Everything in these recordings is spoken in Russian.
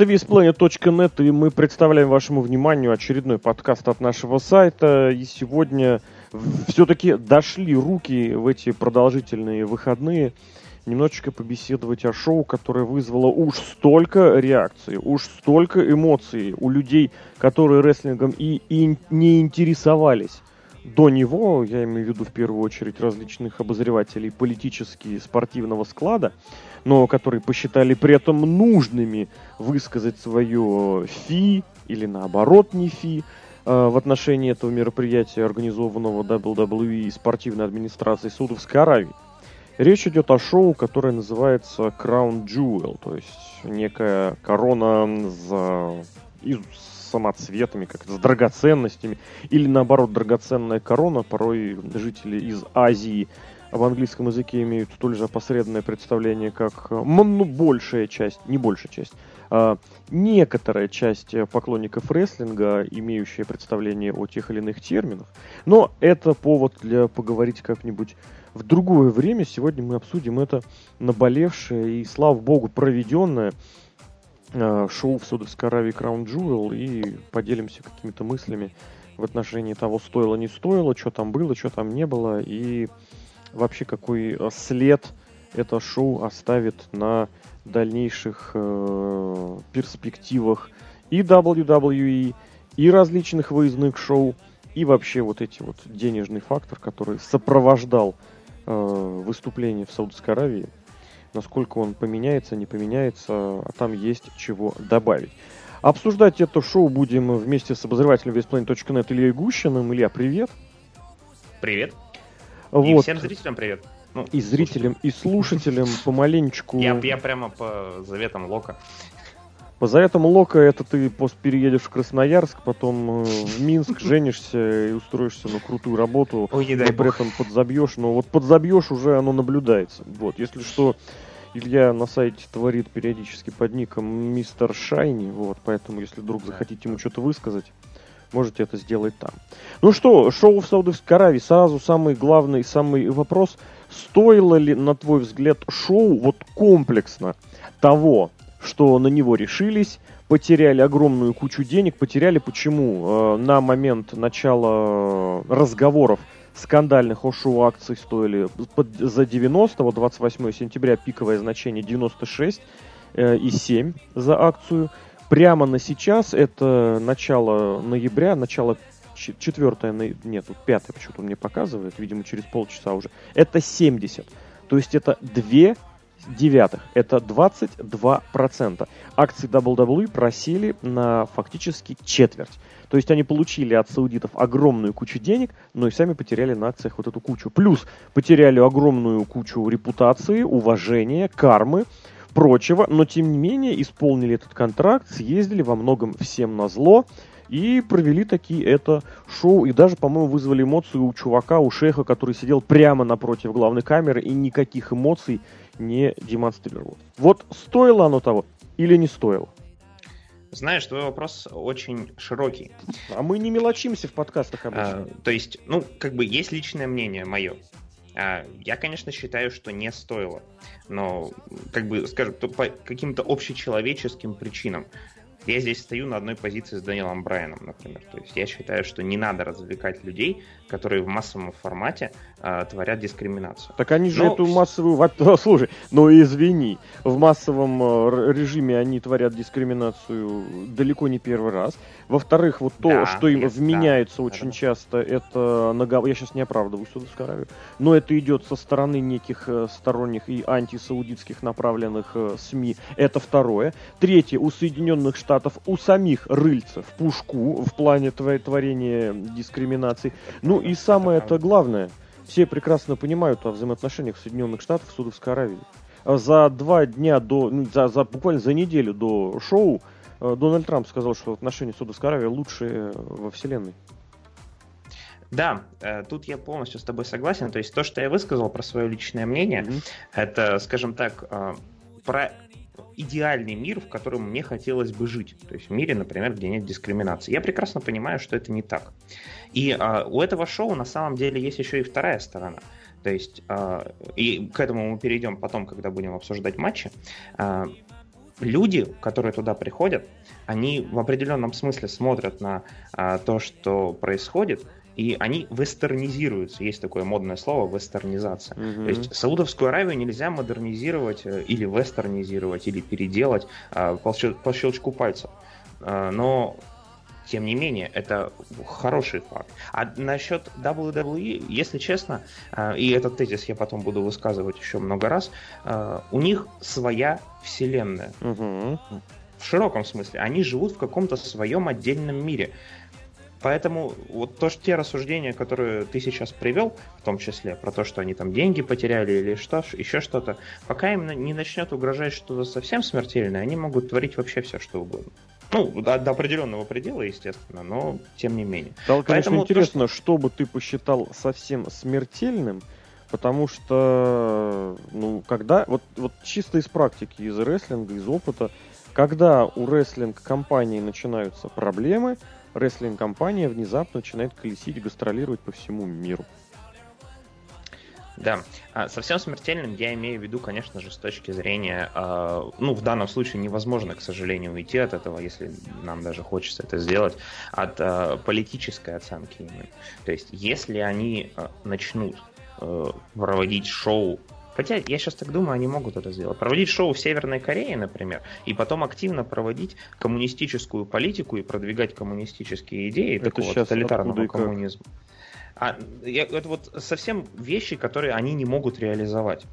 Это visplanet.net, и мы представляем вашему вниманию очередной подкаст от нашего сайта. И сегодня все-таки дошли руки в эти продолжительные выходные немножечко побеседовать о шоу, которое вызвало уж столько реакций, уж столько эмоций у людей, которые рестлингом и, и не интересовались до него, я имею в виду в первую очередь различных обозревателей политически спортивного склада, но которые посчитали при этом нужными высказать свое фи или наоборот не фи э, в отношении этого мероприятия, организованного WWE и спортивной администрацией Саудовской Аравии. Речь идет о шоу, которое называется Crown Jewel, то есть некая корона за... из самоцветами, как с драгоценностями, или наоборот драгоценная корона. Порой жители из Азии в английском языке имеют столь же опосредованное представление, как ну, большая часть, не большая часть, а некоторая часть поклонников рестлинга, имеющая представление о тех или иных терминах. Но это повод для поговорить как-нибудь в другое время. Сегодня мы обсудим это наболевшее и, слава богу, проведенное Э, шоу в Саудовской Аравии Crown Jewel и поделимся какими-то мыслями в отношении того, стоило, не стоило, что там было, что там не было, и вообще какой э, след это шоу оставит на дальнейших э, перспективах и WWE, и различных выездных шоу, и вообще вот эти вот денежный фактор, который сопровождал э, выступление в Саудовской Аравии насколько он поменяется, не поменяется, а там есть чего добавить. Обсуждать это шоу будем вместе с обозревателем весьplanet.net Ильей Гущиным. Илья, привет. Привет. Вот. И всем зрителям привет. Ну, и зрителям, слушателям. и слушателям помаленечку. Я, я прямо по заветам Лока. По заветам Лока это ты пост переедешь в Красноярск, потом э, в Минск, женишься и устроишься на крутую работу, Ой, не дай при этом подзабьешь. Но вот подзабьешь уже оно наблюдается. Вот, если что, Илья на сайте творит периодически под ником Мистер Шайни, вот, поэтому если вдруг захотите ему что-то высказать, можете это сделать там. Ну что, шоу в Саудовской Аравии, сразу самый главный, самый вопрос, стоило ли, на твой взгляд, шоу вот комплексно того, что на него решились, потеряли огромную кучу денег. Потеряли почему? Э, на момент начала разговоров скандальных о шоу акций стоили за 90, вот 28 сентября пиковое значение 96 э, и 7 за акцию. Прямо на сейчас, это начало ноября, начало 4, нет, 5 почему-то мне показывает, видимо, через полчаса уже. Это 70. То есть это две девятых. Это 22%. Акции WWE просели на фактически четверть. То есть они получили от саудитов огромную кучу денег, но и сами потеряли на акциях вот эту кучу. Плюс потеряли огромную кучу репутации, уважения, кармы, прочего, но тем не менее исполнили этот контракт, съездили во многом всем на зло и провели такие это шоу. И даже, по-моему, вызвали эмоции у чувака, у шеха, который сидел прямо напротив главной камеры и никаких эмоций не демонстрировал. Вот стоило оно того или не стоило? Знаешь, твой вопрос очень широкий. А мы не мелочимся в подкастах обычно. А, то есть, ну, как бы есть личное мнение мое. А, я, конечно, считаю, что не стоило. Но, как бы, скажем, по каким-то общечеловеческим причинам. Я здесь стою на одной позиции с Данилом Брайаном, например. То есть я считаю, что не надо развлекать людей, которые в массовом формате э, творят дискриминацию. Так они же Но... эту массовую... Слушай, ну извини, в массовом э, режиме они творят дискриминацию далеко не первый раз. Во-вторых, вот то, да, что им yes, вменяется да, очень да. часто, это... Нагов... Я сейчас не оправдываю Саудовскую Аравию, но это идет со стороны неких э, сторонних и антисаудитских направленных э, СМИ. Это второе. Третье, у Соединенных Штатов, у самих рыльцев пушку в плане творения дискриминации. Ну и самое это главное, все прекрасно понимают о взаимоотношениях Соединенных Штатов и Судовской Аравии. А за два дня до, ну, за, за, буквально за неделю до шоу э, Дональд Трамп сказал, что отношения Судовской Аравии лучшие во вселенной. Да, э, тут я полностью с тобой согласен. То есть то, что я высказал про свое личное мнение, mm-hmm. это, скажем так, э, про идеальный мир, в котором мне хотелось бы жить. То есть в мире, например, где нет дискриминации. Я прекрасно понимаю, что это не так. И а, у этого шоу на самом деле есть еще и вторая сторона. То есть, а, и к этому мы перейдем потом, когда будем обсуждать матчи. А, люди, которые туда приходят, они в определенном смысле смотрят на а, то, что происходит, и они вестернизируются. Есть такое модное слово вестернизация. Mm-hmm. То есть Саудовскую Аравию нельзя модернизировать э, или вестернизировать, или переделать а, по, по щелчку пальца. А, но тем не менее, это хороший факт. А насчет WWE, если честно, а, и этот тезис я потом буду высказывать еще много раз, у них своя вселенная. Угу. В широком смысле. Они живут в каком-то своем отдельном мире. Поэтому вот то, что те рассуждения, которые ты сейчас привел, в том числе про то, что они там деньги потеряли или что, еще что-то, пока им не начнет угрожать что-то совсем смертельное, они могут творить вообще все, что угодно. Ну, до, до определенного предела, естественно, но тем не менее. Стало, конечно, Поэтому интересно, то, что... что бы ты посчитал совсем смертельным, потому что, ну, когда, вот, вот чисто из практики, из рестлинга, из опыта, когда у рестлинг-компании начинаются проблемы, рестлинг-компания внезапно начинает колесить, гастролировать по всему миру. Да, а, совсем смертельным я имею в виду, конечно же, с точки зрения, э, ну, в данном случае невозможно, к сожалению, уйти от этого, если нам даже хочется это сделать, от э, политической оценки. То есть, если они начнут э, проводить шоу Хотя я сейчас так думаю, они могут это сделать. Проводить шоу в Северной Корее, например, и потом активно проводить коммунистическую политику и продвигать коммунистические идеи это такого тоталитарного коммунизма. А, я, это вот совсем вещи, которые они не могут реализовать.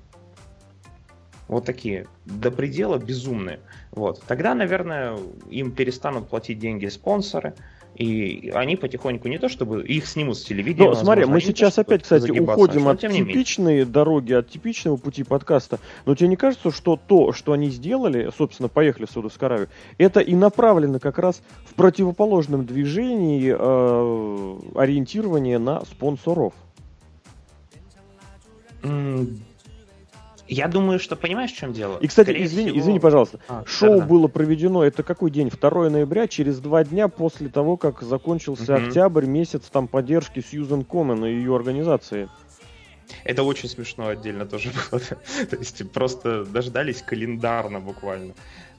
Вот такие, до предела безумные. Вот. Тогда, наверное, им перестанут платить деньги спонсоры, и они потихоньку не то чтобы их снимут с телевидения. Но смотри, мы сейчас опять, кстати, уходим от типичной дороги, от типичного пути подкаста. Но тебе не кажется, что то, что они сделали, собственно, поехали в Саудовскую Аравию, это и направлено как раз в противоположном движении э, ориентирования на спонсоров? Я думаю, что понимаешь, в чем дело? И, кстати, извини, всего... извини, пожалуйста, а, шоу да, да. было проведено, это какой день? 2 ноября, через два дня после того, как закончился угу. октябрь, месяц там поддержки Сьюзен Комен и ее организации. Это очень смешно отдельно тоже было. То есть просто дождались календарно буквально.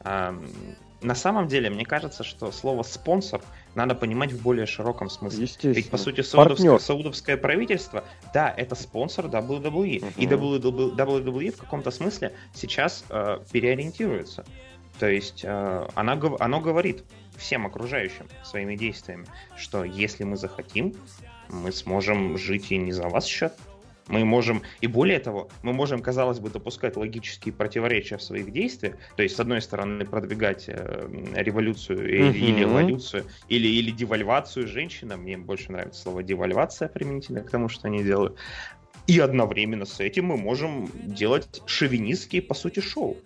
На самом деле, мне кажется, что слово спонсор надо понимать в более широком смысле. Естественно. Ведь, по сути, саудовское, саудовское правительство, да, это спонсор WWE. Uh-huh. И WWE в каком-то смысле сейчас э, переориентируется. То есть э, она, оно говорит всем окружающим своими действиями, что если мы захотим, мы сможем жить и не за вас счет, мы можем, и более того, мы можем, казалось бы, допускать логические противоречия в своих действиях. То есть, с одной стороны, продвигать э, революцию или, uh-huh. или эволюцию, или, или девальвацию женщинам. Мне больше нравится слово девальвация применительно к тому, что они делают. И одновременно с этим мы можем делать шовинистские, по сути, шоу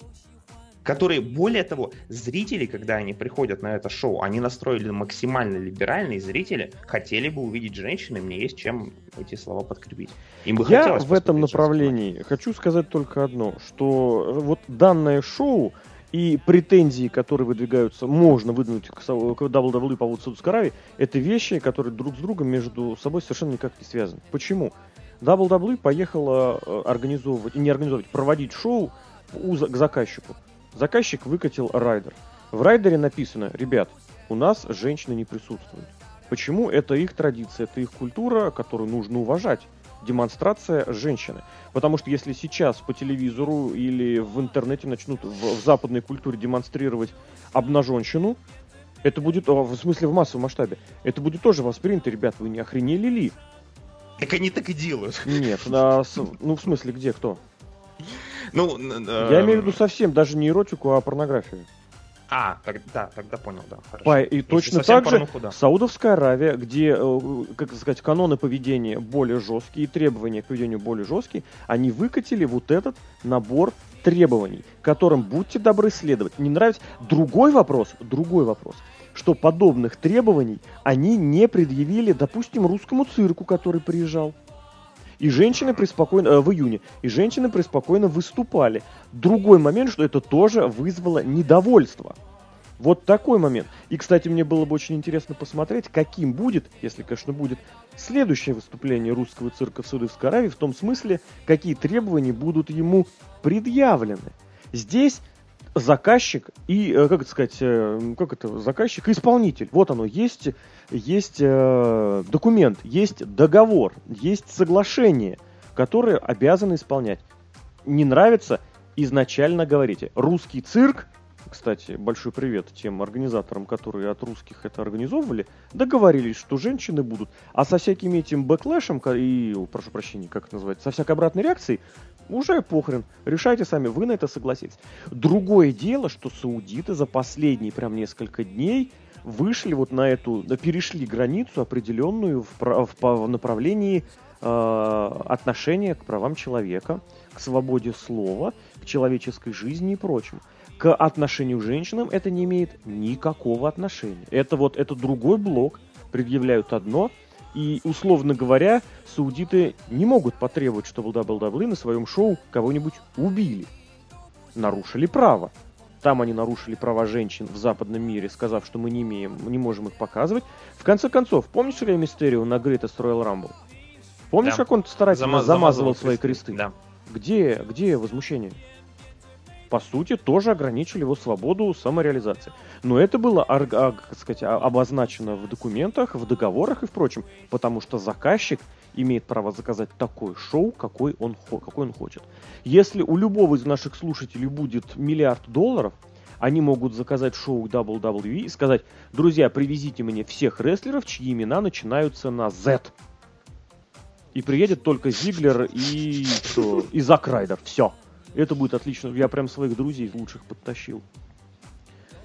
которые, более того, зрители, когда они приходят на это шоу, они настроили максимально либеральные зрители, хотели бы увидеть женщины, мне есть чем эти слова подкрепить. Им бы Я в этом направлении хочу сказать только одно, что вот данное шоу и претензии, которые выдвигаются, можно выдвинуть к WWE по поводу Саудовской Аравии, это вещи, которые друг с другом между собой совершенно никак не связаны. Почему? WWE поехала э, организовывать, и не организовывать, проводить шоу к заказчику. Заказчик выкатил райдер. В райдере написано, ребят, у нас женщины не присутствуют. Почему? Это их традиция, это их культура, которую нужно уважать. Демонстрация женщины. Потому что если сейчас по телевизору или в интернете начнут в, в западной культуре демонстрировать обнаженщину, это будет, в смысле в массовом масштабе, это будет тоже воспринято, ребят, вы не охренели ли? Так они так и делают. Нет, а, ну в смысле где, кто? Ну, Я имею в виду совсем, даже не эротику, а порнографию. А, так, да, тогда понял, да. Хорошо. По, и Если точно так же порнуху, да. Саудовская Аравия, где, э, как сказать, каноны поведения более жесткие, требования к поведению более жесткие, они выкатили вот этот набор требований, которым будьте добры следовать. Не нравится? Другой вопрос, другой вопрос, что подобных требований они не предъявили, допустим, русскому цирку, который приезжал. И женщины преспокойно, э, в июне, и женщины преспокойно выступали. Другой момент, что это тоже вызвало недовольство. Вот такой момент. И, кстати, мне было бы очень интересно посмотреть, каким будет, если, конечно, будет, следующее выступление русского цирка в Саудовской Аравии, в том смысле, какие требования будут ему предъявлены. Здесь заказчик и, э, как это сказать, э, как это, заказчик и исполнитель. Вот оно, есть, есть э, документ, есть договор, есть соглашение, которое обязаны исполнять. Не нравится, изначально говорите. Русский цирк кстати, большой привет тем организаторам, которые от русских это организовывали, договорились, что женщины будут. А со всякими этим бэклэшем и, прошу прощения, как это называется, со всякой обратной реакцией, уже похрен. Решайте сами, вы на это согласитесь. Другое дело, что саудиты за последние прям несколько дней вышли вот на эту, перешли границу определенную в, в, в направлении э, отношения к правам человека, к свободе слова, к человеческой жизни и прочему к отношению к женщинам это не имеет никакого отношения. Это вот это другой блок, предъявляют одно, и, условно говоря, саудиты не могут потребовать, чтобы WWE на своем шоу кого-нибудь убили. Нарушили право. Там они нарушили права женщин в западном мире, сказав, что мы не имеем, не можем их показывать. В конце концов, помнишь Рей Мистерио на Greatest Royal Rumble? Помнишь, да. как он старательно Замаз, замазывал, замазывал свои кресты? Да. Где, где возмущение? По сути, тоже ограничили его свободу самореализации. Но это было, а, как сказать, обозначено в документах, в договорах и впрочем, потому что заказчик имеет право заказать такое шоу, какой он, какой он хочет. Если у любого из наших слушателей будет миллиард долларов, они могут заказать шоу WWE и сказать, друзья, привезите мне всех рестлеров, чьи имена начинаются на Z. И приедет только Зиглер и, и Зак Райдер. Все. Это будет отлично. Я прям своих друзей лучших подтащил.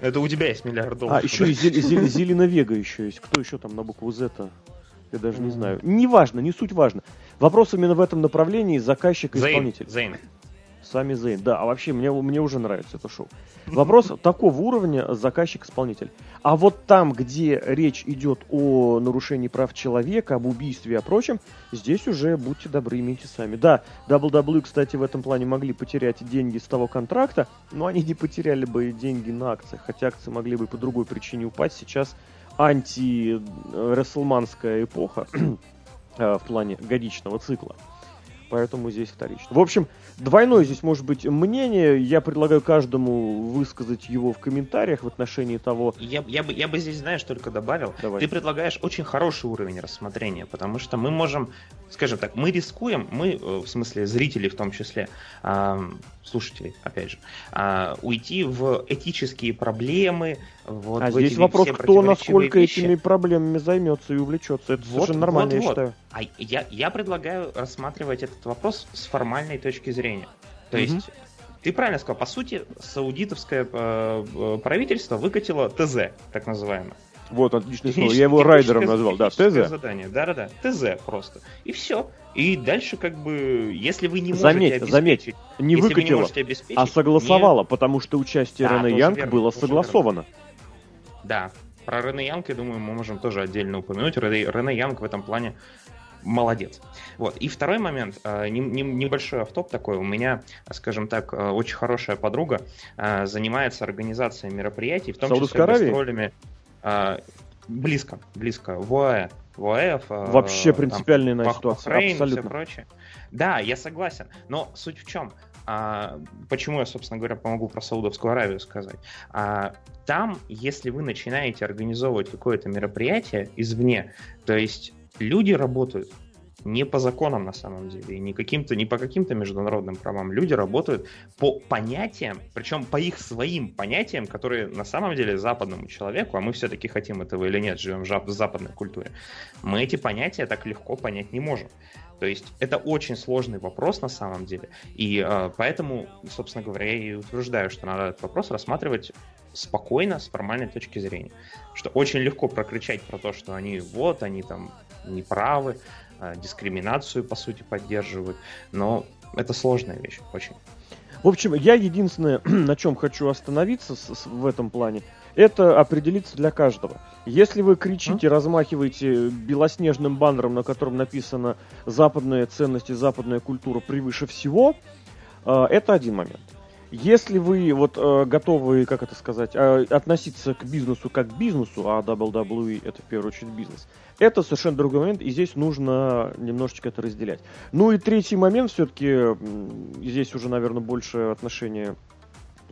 Это у тебя есть миллиард долларов. А, еще да? и Зелена Вега еще есть. Кто еще там на букву Z-то? Я даже не знаю. Неважно, не суть важно. Вопрос именно в этом направлении заказчик и исполнитель. Зейн. Сами Зейн. Да, а вообще мне, мне уже нравится это шоу. Вопрос такого уровня заказчик-исполнитель. А вот там, где речь идет о нарушении прав человека, об убийстве и о прочем, здесь уже будьте добры, имейте сами. Да, WWE, кстати, в этом плане могли потерять деньги с того контракта, но они не потеряли бы деньги на акциях, хотя акции могли бы по другой причине упасть. Сейчас анти-рестлманская эпоха э, в плане годичного цикла поэтому здесь вторично. В общем, двойное здесь может быть мнение. Я предлагаю каждому высказать его в комментариях в отношении того... Я, я, бы, я бы здесь, знаешь, только добавил. Давай. Ты предлагаешь очень хороший уровень рассмотрения, потому что мы можем, скажем так, мы рискуем, мы, э, в смысле зрители в том числе, слушателей, опять же, а, уйти в этические проблемы. Вот, а здесь вопрос, кто насколько вещи. этими проблемами займется и увлечется. Это вот, совершенно нормально, вот, я вот. считаю. А я, я предлагаю рассматривать этот вопрос с формальной точки зрения. То угу. есть, ты правильно сказал, по сути, саудитовское э, э правительство выкатило ТЗ, так называемое. Вот, отличное слово. Я его райдером назвал. Да, ТЗ. задание. Да-да-да. ТЗ просто. И все. И дальше, как бы, если вы не можете заметь, обеспечить... Заметь, не выкатила, не обеспечить, а согласовала, не... потому что участие да, Рене Янг верно, было согласовано. Верно. Да, про Рене Янг, я думаю, мы можем тоже отдельно упомянуть. Рене, Янг в этом плане молодец. Вот. И второй момент, э, небольшой автоп такой. У меня, скажем так, э, очень хорошая подруга э, занимается организацией мероприятий, в том числе гастролями. Близко, близко. В ОАЭ. В ОАЭ. Вообще принципиальная там, ситуация, Бахрейн, абсолютно. Все прочее. Да, я согласен. Но суть в чем? А, почему я, собственно говоря, помогу про Саудовскую Аравию сказать? А, там, если вы начинаете организовывать какое-то мероприятие извне, то есть люди работают не по законам на самом деле, и не, каким-то, не по каким-то международным правам. Люди работают по понятиям, причем по их своим понятиям, которые на самом деле западному человеку, а мы все-таки хотим этого или нет, живем в западной культуре, мы эти понятия так легко понять не можем. То есть это очень сложный вопрос на самом деле. И э, поэтому, собственно говоря, я и утверждаю, что надо этот вопрос рассматривать спокойно, с формальной точки зрения. Что очень легко прокричать про то, что они вот, они там неправы, а, дискриминацию, по сути, поддерживают. Но это сложная вещь, очень. В общем, я единственное, на чем хочу остановиться с, с, в этом плане, это определиться для каждого. Если вы кричите, а? размахиваете белоснежным баннером, на котором написано «западные ценности, западная культура превыше всего», э, это один момент. Если вы вот э, готовы, как это сказать, э, относиться к бизнесу как к бизнесу, а WWE это в первую очередь бизнес, это совершенно другой момент, и здесь нужно немножечко это разделять. Ну и третий момент все-таки, здесь уже, наверное, больше отношение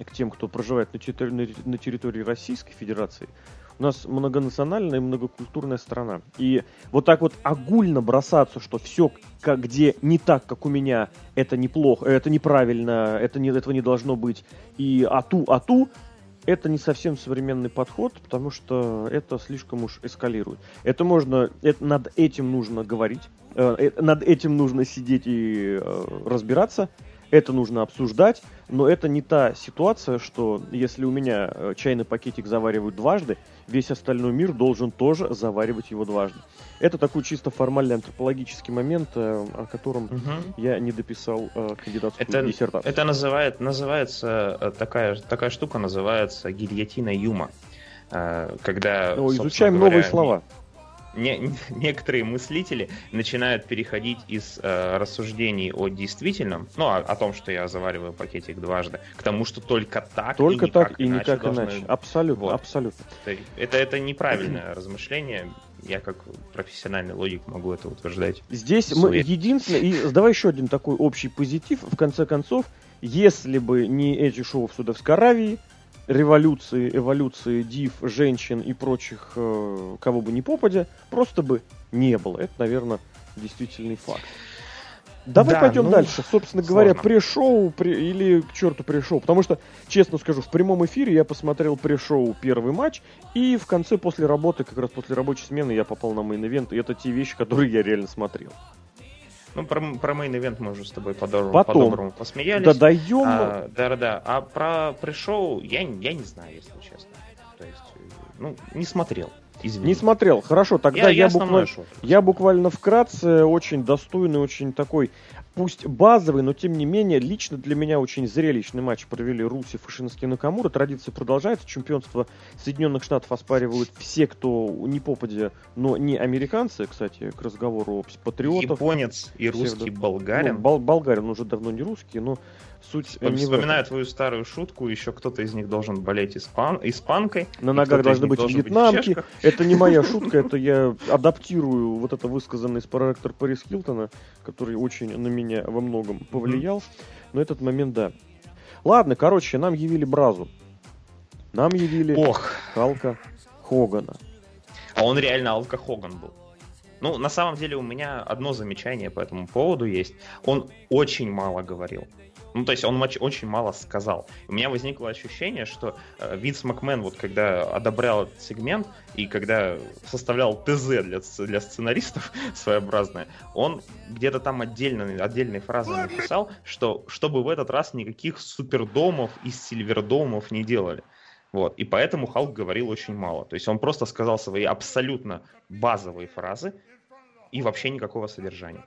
к тем, кто проживает на территории, на территории Российской Федерации, у нас многонациональная и многокультурная страна. И вот так вот огульно бросаться, что все, как, где не так, как у меня, это неплохо, это неправильно, это не, этого не должно быть, и ату, ату, это не совсем современный подход, потому что это слишком уж эскалирует. Это можно, это, над этим нужно говорить, э, э над этим нужно сидеть и э, разбираться, это нужно обсуждать, но это не та ситуация, что если у меня э, чайный пакетик заваривают дважды, весь остальной мир должен тоже заваривать его дважды. Это такой чисто формальный антропологический момент, э, о котором угу. я не дописал э, кандидатскую это, диссертацию. Это называет, называется такая, такая штука называется гильотина Юма. Когда, ну, изучаем говоря, новые слова не, некоторые мыслители начинают переходить из э, рассуждений о действительном, ну, о, о том, что я завариваю пакетик дважды, к тому, что только так только и никак так и иначе никак должны... иначе. Абсолютно, вот. абсолютно. Это, это неправильное размышление. Я как профессиональный логик могу это утверждать. Здесь мы единственное, и давай еще один такой общий позитив, в конце концов, если бы не эти шоу в Судовской Аравии, революции, эволюции див, женщин и прочих, э, кого бы ни попадя, просто бы не было. Это, наверное, действительный факт. Давай да, пойдем ну, дальше. Собственно сложно. говоря, pre-show при, или к черту pre-show. Потому что, честно скажу, в прямом эфире я посмотрел pre-show первый матч, и в конце после работы, как раз после рабочей смены, я попал на main event, и это те вещи, которые я реально смотрел. Ну, про, про main event мы уже с тобой по-доброму, Потом. по-доброму посмеялись. Да даем. А, да-да-да. А про pre-show я, я не знаю, если честно. То есть, ну, не смотрел. Извини. Не смотрел. Хорошо, тогда я, я, я, буквально, я буквально вкратце очень достойный, очень такой пусть базовый, но тем не менее, лично для меня очень зрелищный матч провели Русев и Шинский Накамура. Традиция продолжается. Чемпионство Соединенных Штатов оспаривают все, кто не попадя, но не американцы, кстати, к разговору о патриотах. Японец и русский болгарин. Ну, бол- болгарин уже давно не русский, но суть не Вспоминаю твою старую шутку, еще кто-то из них должен болеть испан... испанкой. На ногах должны быть вьетнамки. Быть это не моя шутка, это я адаптирую вот это высказанное из проректор Парис Хилтона, который очень на меня во многом повлиял. Но этот момент, да. Ладно, короче, нам явили Бразу. Нам явили Ох. Халка Хогана. А он реально Алка Хоган был. Ну, на самом деле у меня одно замечание по этому поводу есть. Он очень мало говорил. Ну, то есть он очень мало сказал. У меня возникло ощущение, что э, Винс Макмен, вот когда одобрял этот сегмент и когда составлял ТЗ для, для сценаристов своеобразное, он где-то там отдельно, отдельные фразы написал, что чтобы в этот раз никаких супердомов и сильвердомов не делали. Вот. И поэтому Халк говорил очень мало. То есть он просто сказал свои абсолютно базовые фразы и вообще никакого содержания.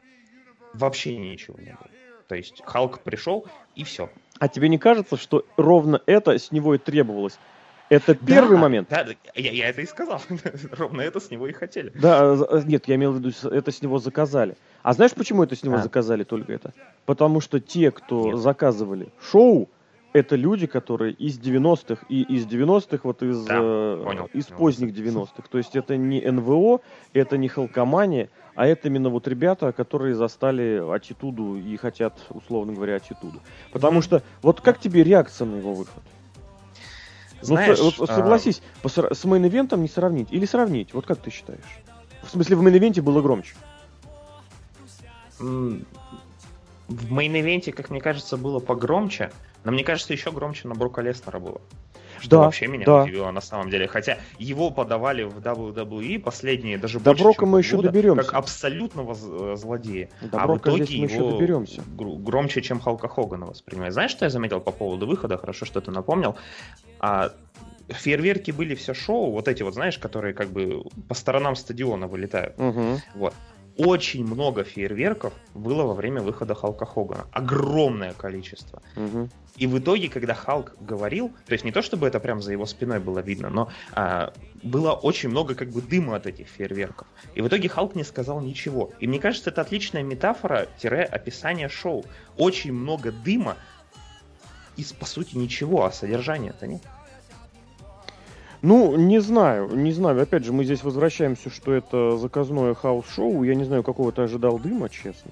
Вообще ничего не было. То есть Халк пришел и все. А тебе не кажется, что ровно это с него и требовалось? Это первый да, момент. Да, я, я это и сказал. Ровно это с него и хотели. Да, нет, я имел в виду, это с него заказали. А знаешь, почему это с него а. заказали только это? Потому что те, кто нет. заказывали шоу, это люди, которые из 90-х и из 90-х, вот из, да, э, понял, из поздних 90-х. То есть это не НВО, это не Халкомания, а это именно вот ребята, которые застали аттитуду и хотят, условно говоря, аттитуду. Потому что, вот как тебе реакция на его выход? Ну, Знаешь, вот, вот согласись, а... с мейн-ивентом не сравнить. Или сравнить, вот как ты считаешь? В смысле, в мейн-ивенте было громче. В мейн-ивенте, как мне кажется, было погромче, но мне кажется, еще громче на Брока Леснера было. Что да, вообще меня да. удивило на самом деле. Хотя его подавали в WWE последние даже До больше, Брока мы еще доберемся. Как абсолютного э, злодея. До а Брока в итоге мы его доберемся. громче, чем Халка Хогана воспринимает. Знаешь, что я заметил по поводу выхода? Хорошо, что ты напомнил. А, фейерверки были все шоу, вот эти вот, знаешь, которые как бы по сторонам стадиона вылетают. Угу. Вот очень много фейерверков было во время выхода Халка Хогана. Огромное количество. Угу. И в итоге, когда Халк говорил, то есть не то, чтобы это прям за его спиной было видно, но а, было очень много как бы дыма от этих фейерверков. И в итоге Халк не сказал ничего. И мне кажется, это отличная метафора-описание шоу. Очень много дыма и, по сути, ничего, а содержания-то нет. Ну, не знаю, не знаю. Опять же, мы здесь возвращаемся, что это заказное хаос-шоу. Я не знаю, какого ты ожидал дыма, честно.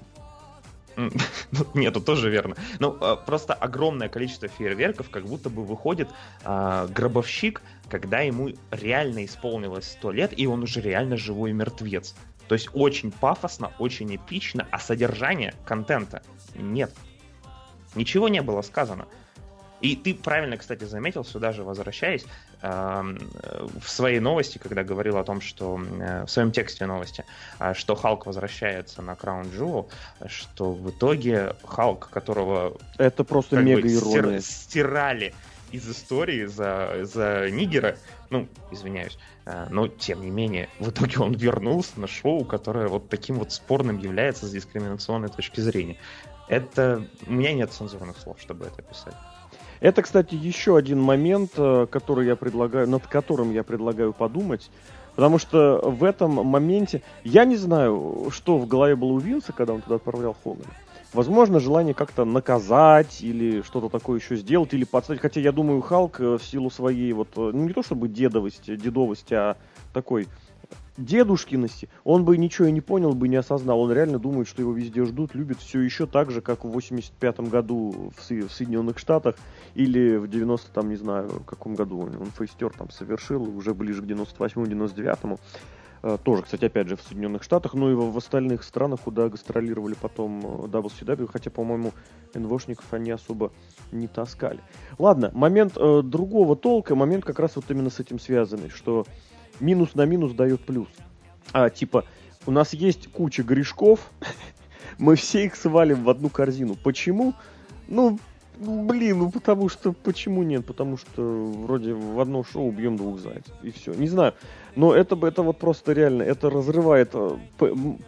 Ну, нет, это тоже верно. Ну, а, просто огромное количество фейерверков как будто бы выходит а, гробовщик, когда ему реально исполнилось сто лет, и он уже реально живой мертвец. То есть очень пафосно, очень эпично, а содержания контента нет. Ничего не было сказано. И ты правильно, кстати, заметил, сюда же возвращаясь, в своей новости, когда говорил о том, что э, в своем тексте новости, а, что Халк возвращается на Краун Jewel, что в итоге Халк, которого это просто мега ирония, стирали из истории за, за Нигера, ну, извиняюсь, э, но тем не менее, в итоге он вернулся на шоу, которое вот таким вот спорным является с дискриминационной точки зрения. Это... У меня нет цензурных слов, чтобы это писать. Это, кстати, еще один момент, э, который я предлагаю, над которым я предлагаю подумать. Потому что в этом моменте я не знаю, что в голове было у Винса, когда он туда отправлял Хогана. Возможно, желание как-то наказать или что-то такое еще сделать, или подставить. Хотя я думаю, Халк э, в силу своей вот, э, ну не то чтобы дедовости, дедовости, а такой дедушкиности, он бы ничего и не понял, бы не осознал. Он реально думает, что его везде ждут, любят все еще так же, как в 85 году в, в Соединенных Штатах или в 90 там, не знаю, в каком году он фейстер там совершил, уже ближе к 98-99. Э, тоже, кстати, опять же, в Соединенных Штатах, но и в остальных странах, куда гастролировали потом WCW, э, хотя, по-моему, НВОшников они особо не таскали. Ладно, момент э, другого толка, момент как раз вот именно с этим связанный, что минус на минус дает плюс. А, типа, у нас есть куча грешков, мы все их свалим в одну корзину. Почему? Ну, блин, ну потому что, почему нет? Потому что вроде в одно шоу убьем двух зайцев, и все. Не знаю, но это, это вот просто реально, это разрывает э,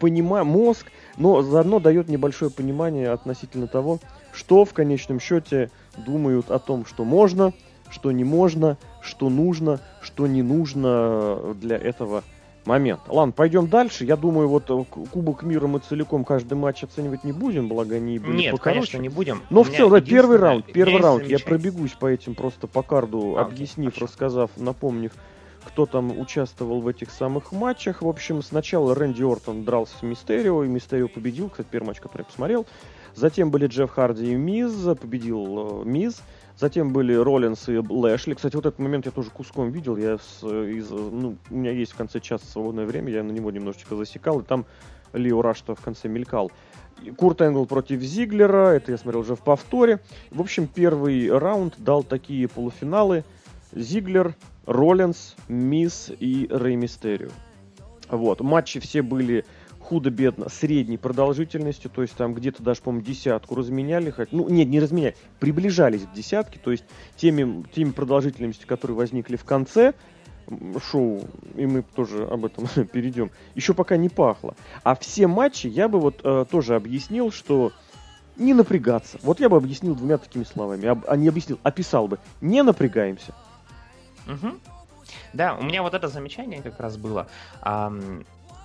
понима, мозг, но заодно дает небольшое понимание относительно того, что в конечном счете думают о том, что можно, что не можно, что нужно, что не нужно для этого момента. Ладно, пойдем дальше. Я думаю, вот э, Кубок мира мы целиком каждый матч оценивать не будем, благо они были Нет, покороче. конечно, не будем. Но в целом, да, первый раунд, первый раунд. Я пробегусь по этим просто по карду, а, объяснив, хорошо. рассказав, напомнив, кто там участвовал в этих самых матчах. В общем, сначала Рэнди Ортон дрался с Мистерио, и Мистерио победил. Кстати, первый матч, который я посмотрел. Затем были Джефф Харди и Миз, победил э, Миз. Затем были Роллинс и Лэшли. Кстати, вот этот момент я тоже куском видел. Я с, из, ну, у меня есть в конце часа свободное время, я на него немножечко засекал, и там Лио Раш-то в конце мелькал. Курт Энгл против Зиглера, это я смотрел уже в повторе. В общем, первый раунд дал такие полуфиналы. Зиглер, Роллинс, Мисс и Рэй Мистерио. Вот, матчи все были худо-бедно средней продолжительности, то есть там где-то даже, по-моему, десятку разменяли, хоть, ну, нет, не разменяли, приближались к десятке, то есть теми, теми продолжительностями, которые возникли в конце шоу, и мы тоже об этом перейдем, еще пока не пахло. А все матчи я бы вот э, тоже объяснил, что не напрягаться. Вот я бы объяснил двумя такими словами, а не объяснил, описал бы. Не напрягаемся. Угу. Да, у меня вот это замечание как раз было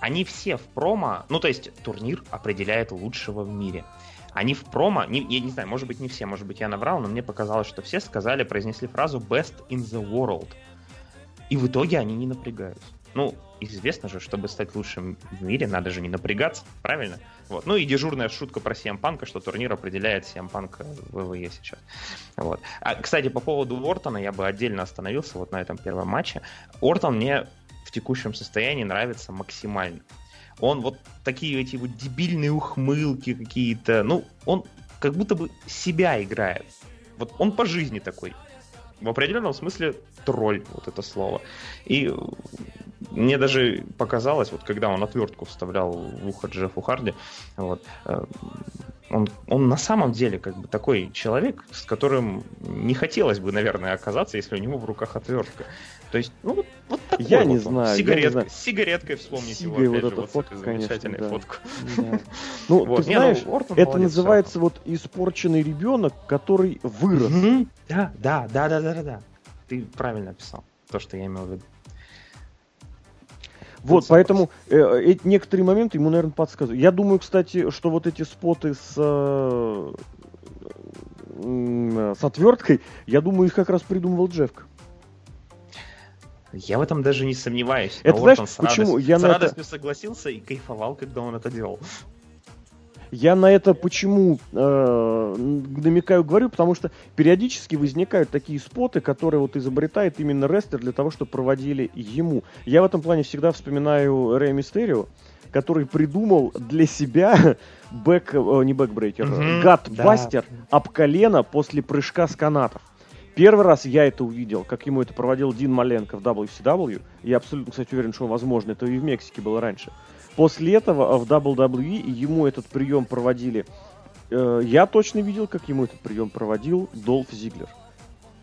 они все в промо, ну то есть турнир определяет лучшего в мире. Они в промо, не, я не знаю, может быть не все, может быть я наврал, но мне показалось, что все сказали, произнесли фразу best in the world. И в итоге они не напрягаются. Ну, известно же, чтобы стать лучшим в мире, надо же не напрягаться, правильно? Вот. Ну и дежурная шутка про CM Punk, что турнир определяет CM Punk в ВВЕ сейчас. Вот. А, кстати, по поводу Ортона я бы отдельно остановился вот на этом первом матче. Ортон мне в текущем состоянии нравится максимально. Он вот такие эти вот дебильные ухмылки какие-то, ну, он как будто бы себя играет. Вот он по жизни такой. В определенном смысле тролль, вот это слово. И мне даже показалось, вот когда он отвертку вставлял в ухо Джеффу Харди, вот, э, он, он на самом деле как бы такой человек, с которым не хотелось бы, наверное, оказаться, если у него в руках отвертка. То есть, ну, вот, вот такой я вот не знаю, Сигаретка, я не знаю. С сигареткой вспомнить Сигой его, вот опять эта же, фотка, вот конечно, да. фотку. Да. Ну, вот. ты знаешь, Не, ну, Ортон это молодец, называется вот испорченный ребенок, который вырос. Мгм. Да, да, да, да, да, да, да. Ты правильно описал то, что я имел в виду. Вот, Тут поэтому э, э, некоторые моменты ему, наверное, подсказывают. Я думаю, кстати, что вот эти споты с, э, м, с отверткой, я думаю, их как раз придумывал Джеффка. Я в этом даже не сомневаюсь. Это Но знаешь, с почему? радость- Я с на это- радостью согласился и кайфовал, когда он это делал. Я на это почему э, намекаю, говорю, потому что периодически возникают такие споты, которые вот изобретает именно рестлер для того, чтобы проводили ему. Я в этом плане всегда вспоминаю Рэй Мистерио, который придумал для себя back, э, не backbreaker, mm-hmm, gutbuster да. об колено после прыжка с канатов. Первый раз я это увидел, как ему это проводил Дин Маленко в WCW. Я абсолютно, кстати, уверен, что возможно, это и в Мексике было раньше. После этого в WWE ему этот прием проводили. Э, я точно видел, как ему этот прием проводил Долф Зиглер.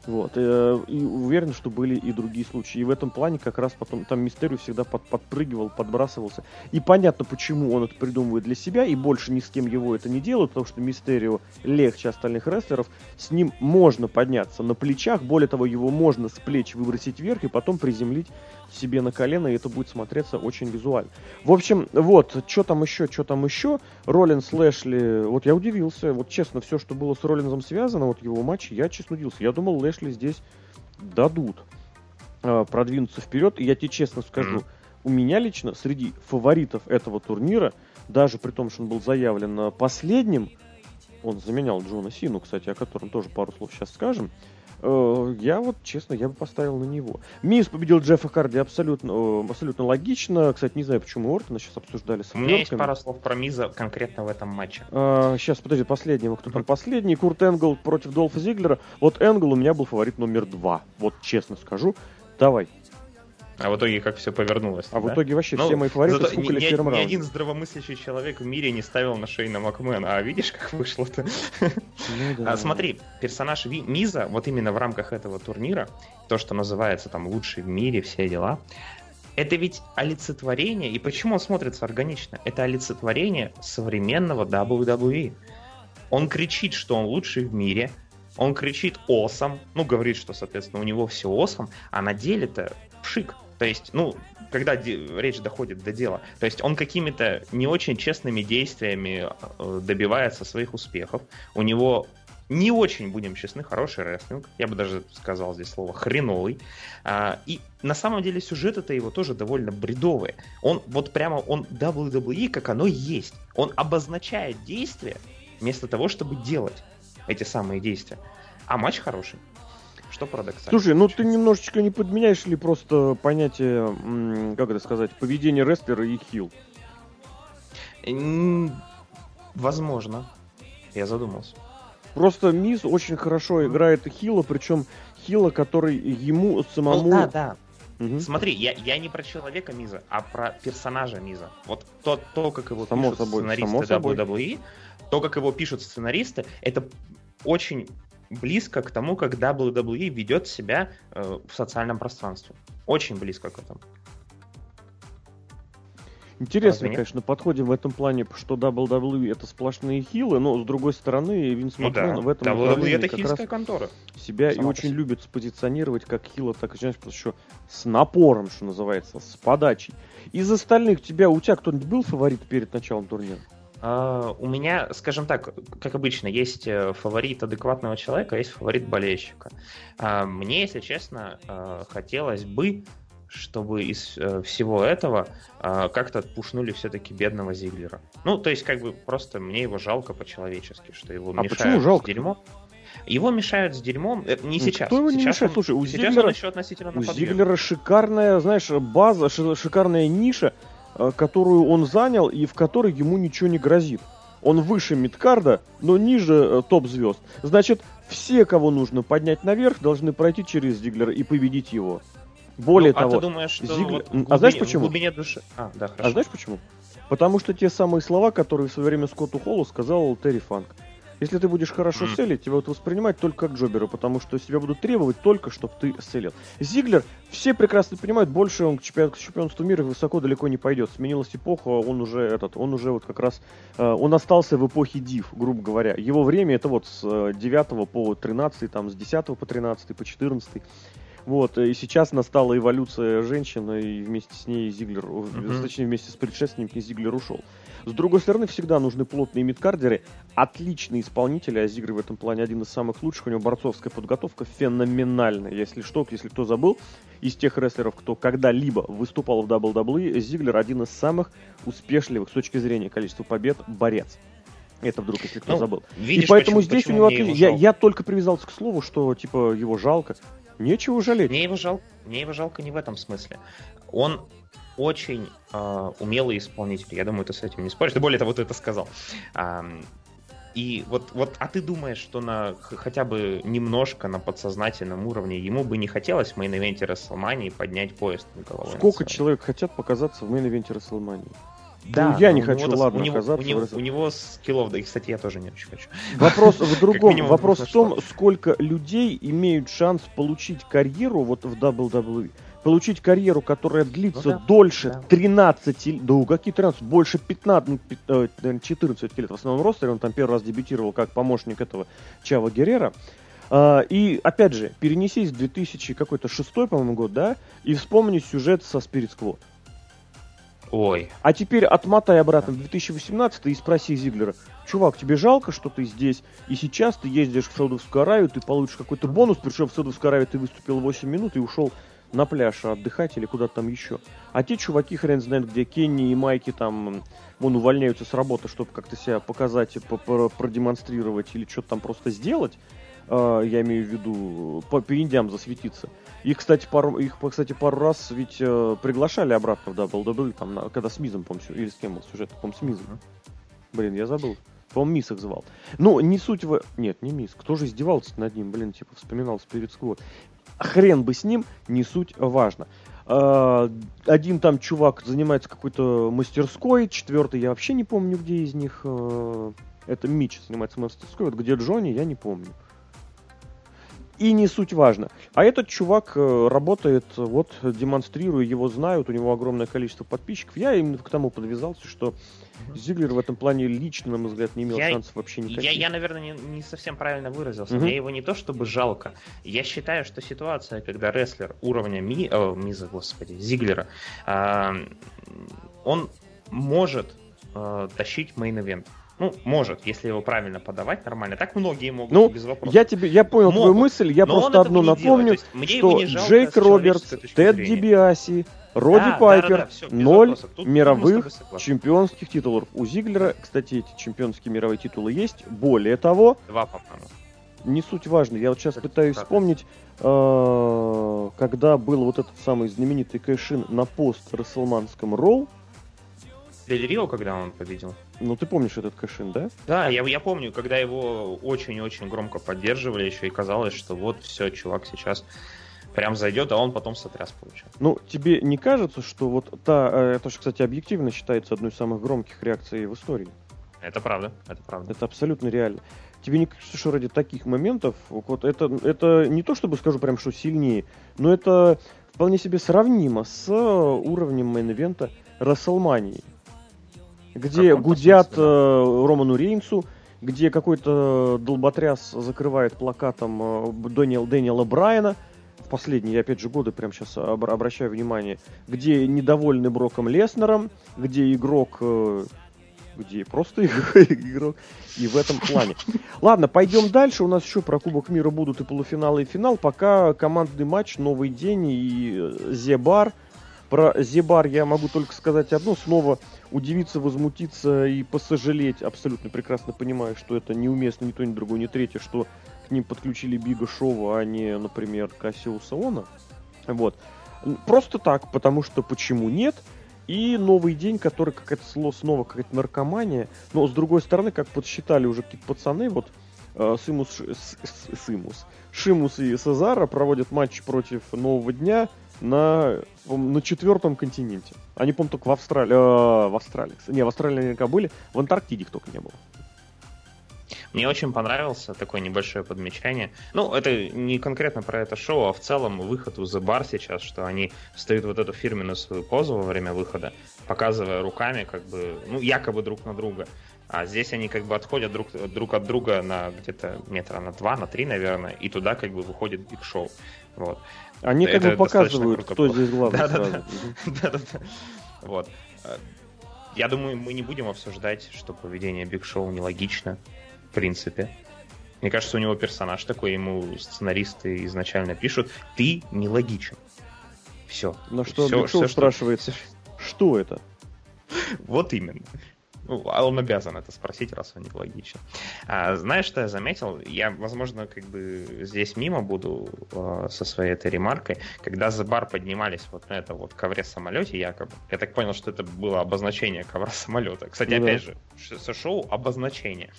Вот. Э, и уверен, что были и другие случаи. И в этом плане как раз потом там Мистерио всегда под, подпрыгивал, подбрасывался. И понятно, почему он это придумывает для себя, и больше ни с кем его это не делают, потому что Мистерио легче остальных рестлеров. С ним можно подняться на плечах, более того, его можно с плеч выбросить вверх и потом приземлить себе на колено, и это будет смотреться очень визуально. В общем, вот, что там еще, что там еще. Роллинс Лэшли, вот я удивился, вот честно, все, что было с Роллинзом связано, вот его матч, я честно удивился. Я думал, Лэшли здесь дадут э, продвинуться вперед, и я тебе честно скажу, mm-hmm. у меня лично среди фаворитов этого турнира, даже при том, что он был заявлен последним, он заменял Джона Сину, кстати, о котором тоже пару слов сейчас скажем, Э, я вот, честно, я бы поставил на него. Мисс победил Джеффа Харди абсолютно, э, абсолютно логично. Кстати, не знаю, почему Ортона сейчас обсуждали с У меня есть пара слов про Миза конкретно в этом матче. А, сейчас, подожди, последнего. Кто там последний? Курт Энгл против Долфа Зиглера. Вот Энгл у меня был фаворит номер два. Вот честно скажу. Давай. А в итоге как все повернулось. А да? в итоге вообще ну, все мои фавориты скукали ни, в ни, ни один здравомыслящий человек в мире не ставил на Шейна Макмена. А видишь, как вышло-то? Ну, да. а, смотри, персонаж Ви, Миза, вот именно в рамках этого турнира, то, что называется там лучший в мире, все дела, это ведь олицетворение, и почему он смотрится органично? Это олицетворение современного WWE. Он кричит, что он лучший в мире, он кричит осом, ну, говорит, что, соответственно, у него все осом, а на деле-то пшик. То есть, ну, когда речь доходит до дела. То есть он какими-то не очень честными действиями э, добивается своих успехов. У него не очень, будем честны, хороший рестлинг. Я бы даже сказал здесь слово хреновый. А, и на самом деле сюжет это его тоже довольно бредовый. Он вот прямо, он WWE, как оно есть. Он обозначает действия вместо того, чтобы делать эти самые действия. А матч хороший что парадоксально. Слушай, ну ты немножечко не подменяешь ли просто понятие, как это сказать, поведения рестлера и хил? Возможно. Я задумался. Просто Мисс очень хорошо играет Хила, причем Хила, который ему самому... Ну, да, да. Угу. Смотри, я, я не про человека Миза, а про персонажа Миза. Вот то, то как его само пишут собой, сценаристы само WWE, то, как его пишут сценаристы, это очень близко к тому, как WWE ведет себя э, в социальном пространстве. Очень близко к этому. Интересно, Разве конечно, подходим в этом плане, что WWE это сплошные хилы, но с другой стороны, Винс ну, да. в этом WWE это хильская контора. себя Сама и очень себе. любит спозиционировать как хила, так знаешь, еще с напором, что называется, с подачей. Из остальных тебя, у тебя кто-нибудь был фаворит перед началом турнира? Uh, у меня, скажем так, как обычно, есть э, фаворит адекватного человека, есть фаворит болельщика. Uh, мне, если честно, uh, хотелось бы, чтобы из э, всего этого как-то отпушнули все-таки бедного Зиглера. Ну, то есть, как бы просто мне его жалко по-человечески, что его а мешают почему жалко? с дерьмом. Его мешают с дерьмом э, не ну, сейчас. Кто его не сейчас мешает? Он, Слушай, у сейчас Зиглера, он еще относительно у Зиглера шикарная, знаешь, база, шикарная ниша Э, которую он занял и в которой ему ничего не грозит. Он выше Мидкарда, но ниже э, топ-звезд. Значит, все, кого нужно поднять наверх, должны пройти через Зиглера и победить его. Более ну, того, а ты думаешь, что Зиглер... вот глубине, а знаешь почему? В глубине души... А, да, хорошо. А знаешь почему? Потому что те самые слова, которые в свое время Скотту Холлу сказал Терри Фанк. Если ты будешь хорошо mm. селить, тебя будут воспринимать только как джобера, потому что себя будут требовать только, чтобы ты селил. Зиглер, все прекрасно понимают, больше он к, чемпионату, к чемпионству мира высоко далеко не пойдет. Сменилась эпоха, он уже этот, он уже вот как раз, э, он остался в эпохе див, грубо говоря. Его время это вот с 9 э, по 13, там с 10 по 13, по 14. Вот, и сейчас настала эволюция женщины, и вместе с ней Зиглер, mm-hmm. точнее, вместе с предшественником Зиглер ушел. С другой стороны, всегда нужны плотные мидкардеры. Отличный исполнитель, а Зигр в этом плане один из самых лучших. У него борцовская подготовка феноменальная. Если что, если кто забыл, из тех рестлеров, кто когда-либо выступал в WWE, Зиглер один из самых успешных с точки зрения количества побед борец. Это вдруг, если кто ну, забыл. Видишь, и поэтому почему, здесь почему у него я, я только привязался к слову, что типа его жалко. Нечего жалеть. Мне его жалко, мне его жалко не в этом смысле. Он очень э, умелый исполнитель. Я думаю, ты с этим не споришь. Ты более того, ты это сказал. А, и вот, вот, а ты думаешь, что на хотя бы немножко на подсознательном уровне ему бы не хотелось в мейн-ивенте Рестлмании поднять пояс над головой? Сколько человек хотят показаться в мейн-ивенте Рестлмании? Да, ну, я не хочу, ладно, у него, оказаться. У него, у него скиллов, да и, кстати, я тоже не очень хочу. Вопрос в другом. Вопрос в том, сколько людей имеют шанс получить карьеру вот в WWE получить карьеру, которая длится ну, да, дольше да. 13, да какие 13, больше 15, 14 ну, лет в основном ростере, он там первый раз дебютировал как помощник этого Чава Герреро. А, и, опять же, перенесись в 2000 какой-то шестой, по-моему, год, да, и вспомни сюжет со Spirit Squad. Ой. А теперь отмотай обратно в 2018 и спроси Зиглера, чувак, тебе жалко, что ты здесь, и сейчас ты ездишь в Саудовскую Аравию, ты получишь какой-то бонус, причем в Саудовской Аравии ты выступил 8 минут и ушел на пляж отдыхать или куда-то там еще. А те чуваки, хрен знает где, Кенни и Майки там, вон, увольняются с работы, чтобы как-то себя показать, продемонстрировать или что-то там просто сделать, э, я имею в виду, по, Индиям засветиться. Их, кстати, пару, их, кстати, пару раз ведь э, приглашали обратно в WWE, там, на, когда с Мизом, помню, или с кем был сюжет, по-моему, с Мизом. Блин, я забыл. По-моему, Мис их звал. Ну, не суть в... Нет, не Мис. Кто же издевался над ним? Блин, типа, вспоминал Spirit Squad хрен бы с ним, не суть важно. Uh, один там чувак занимается какой-то мастерской, четвертый я вообще не помню, где из них. Uh, это Мич занимается мастерской, вот где Джонни, я не помню. И не суть важно. А этот чувак э, работает, вот демонстрирую, его знают, у него огромное количество подписчиков. Я именно к тому подвязался, что Зиглер в этом плане лично, на мой взгляд, не имел я, шансов вообще никаких. Я, я наверное, не, не совсем правильно выразился. Угу. Мне его не то чтобы жалко. Я считаю, что ситуация, когда рестлер уровня Ми, о, Миза, господи, Зиглера, э, он может э, тащить main event. Ну, может, если его правильно подавать нормально. Так многие могут ну, без вопросов. Я, тебе, я понял могут, твою мысль, я просто одну напомню, что Джейк Робертс, Тед Дибиаси, Родди да, Пайпер, да, да, да, все, ноль мировых чемпионских титулов. У Зиглера, кстати, эти чемпионские мировые титулы есть. Более того... Два, по-моему. Не суть важно. Я вот сейчас это пытаюсь вспомнить, э, когда был вот этот самый знаменитый cash-in на пост-рестлманийском Raw. Дель Рио, когда он победил? Ну, ты помнишь этот кэшин, да? Да, я, я помню, когда его очень-очень громко поддерживали еще, и казалось, что вот все, чувак сейчас прям зайдет, а он потом сотряс получил. Ну, тебе не кажется, что вот та, э, это же, кстати, объективно считается одной из самых громких реакций в истории? Это правда, это правда. Это абсолютно реально. Тебе не кажется, что ради таких моментов, вот это, это не то, чтобы скажу прям, что сильнее, но это вполне себе сравнимо с уровнем мейн-ивента Рестлмании, где гудят? Э, Роману Рейнсу, где какой-то долботряс закрывает плакатом э, Дэниел, Дэниела Брайана – последние, опять же, годы, прям сейчас обращаю внимание, где недовольны Броком Леснером, где игрок э, где просто игрок, и в этом плане. Ладно, пойдем дальше. У нас еще про Кубок мира будут и полуфиналы, и финал. Пока командный матч, новый день и э, The Bar. Про Зебар я могу только сказать одно. Снова удивиться, возмутиться и посожалеть. Абсолютно прекрасно понимаю, что это неуместно ни то, ни другое, ни третье, что к ним подключили Бига Шоу, а не, например, Кассиуса Она. Вот. Просто так, потому что почему нет? И новый день, который какая-то снова какая-то наркомания. Но с другой стороны, как подсчитали уже какие-то пацаны, вот э, Симус, Симус, Шимус и Сезара проводят матч против Нового Дня на, на четвертом континенте. Они, по-моему, только в Австралии. Э, в Австралии. Не, в Австралии наверняка были. В Антарктиде только не было. Мне очень понравился такое небольшое подмечание. Ну, это не конкретно про это шоу, а в целом выход у The Bar сейчас, что они встают вот эту фирменную свою позу во время выхода, показывая руками, как бы, ну, якобы друг на друга. А здесь они как бы отходят друг, друг от друга на где-то метра на два, на три, наверное, и туда как бы выходит Биг Шоу. Вот. Они как бы показывают, кто здесь главный да, сразу. Да, да, да. Вот. Я думаю, мы не будем обсуждать, что поведение Биг Шоу нелогично в принципе. Мне кажется, у него персонаж такой, ему сценаристы изначально пишут, ты нелогичен. Все. Но что все, все, спрашивается, что... что это? Вот именно. Ну, а он обязан это спросить, раз он не логичен. А, знаешь, что я заметил? Я, возможно, как бы здесь мимо буду э, со своей этой ремаркой. Когда за бар поднимались вот на это вот ковре-самолете, якобы, я так понял, что это было обозначение ковра-самолета. Кстати, ну, опять да. же, шоу обозначение.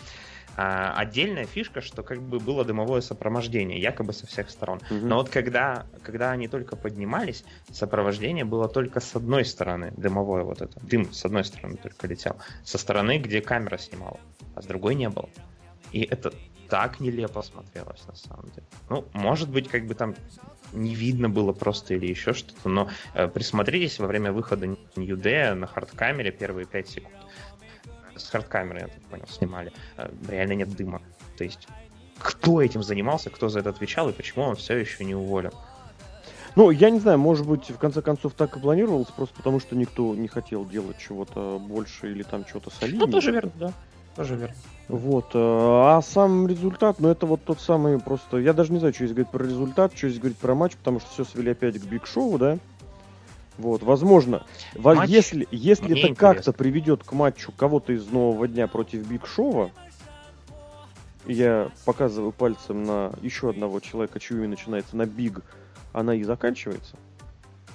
А, отдельная фишка, что как бы было дымовое сопровождение, якобы со всех сторон. Угу. Но вот когда, когда они только поднимались, сопровождение было только с одной стороны, дымовое вот это. Дым с одной стороны только летел. Со стороны, где камера снимала, а с другой не было. И это так нелепо смотрелось на самом деле. Ну, может быть, как бы там не видно было просто или еще что-то, но э, присмотритесь во время выхода New Day на хардкамере первые 5 секунд с хардкамеры, я так понял, снимали, э, реально нет дыма. То есть, кто этим занимался, кто за это отвечал и почему он все еще не уволен? Ну, я не знаю, может быть, в конце концов так и планировалось, просто потому что никто не хотел делать чего-то больше или там чего-то солиднее. Ну, тоже верно, да. Тоже верно. Вот. Э, а сам результат, ну это вот тот самый просто... Я даже не знаю, что здесь говорить про результат, что здесь говорить про матч, потому что все свели опять к Биг Шоу, да? Вот, возможно, Матч если, если это как-то приведет к матчу кого-то из нового дня против Биг Шоу, я показываю пальцем на еще одного человека, чье имя начинается на Биг, а на И заканчивается.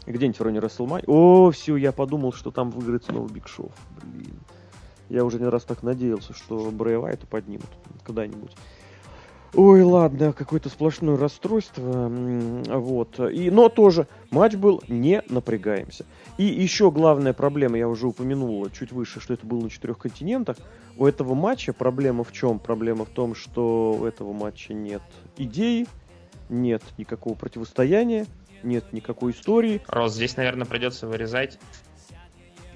Где-нибудь в районе Рестлмании. О, все, я подумал, что там выиграет снова Биг Шоу. Блин. Я уже не раз так надеялся, что Брэй Вайта поднимут когда-нибудь. Ой, ладно, какое-то сплошное расстройство. Вот. И, но тоже матч был не напрягаемся. И еще главная проблема, я уже упомянул чуть выше, что это было на четырех континентах. У этого матча проблема в чем? Проблема в том, что у этого матча нет идеи, нет никакого противостояния, нет никакой истории. Рос, здесь, наверное, придется вырезать.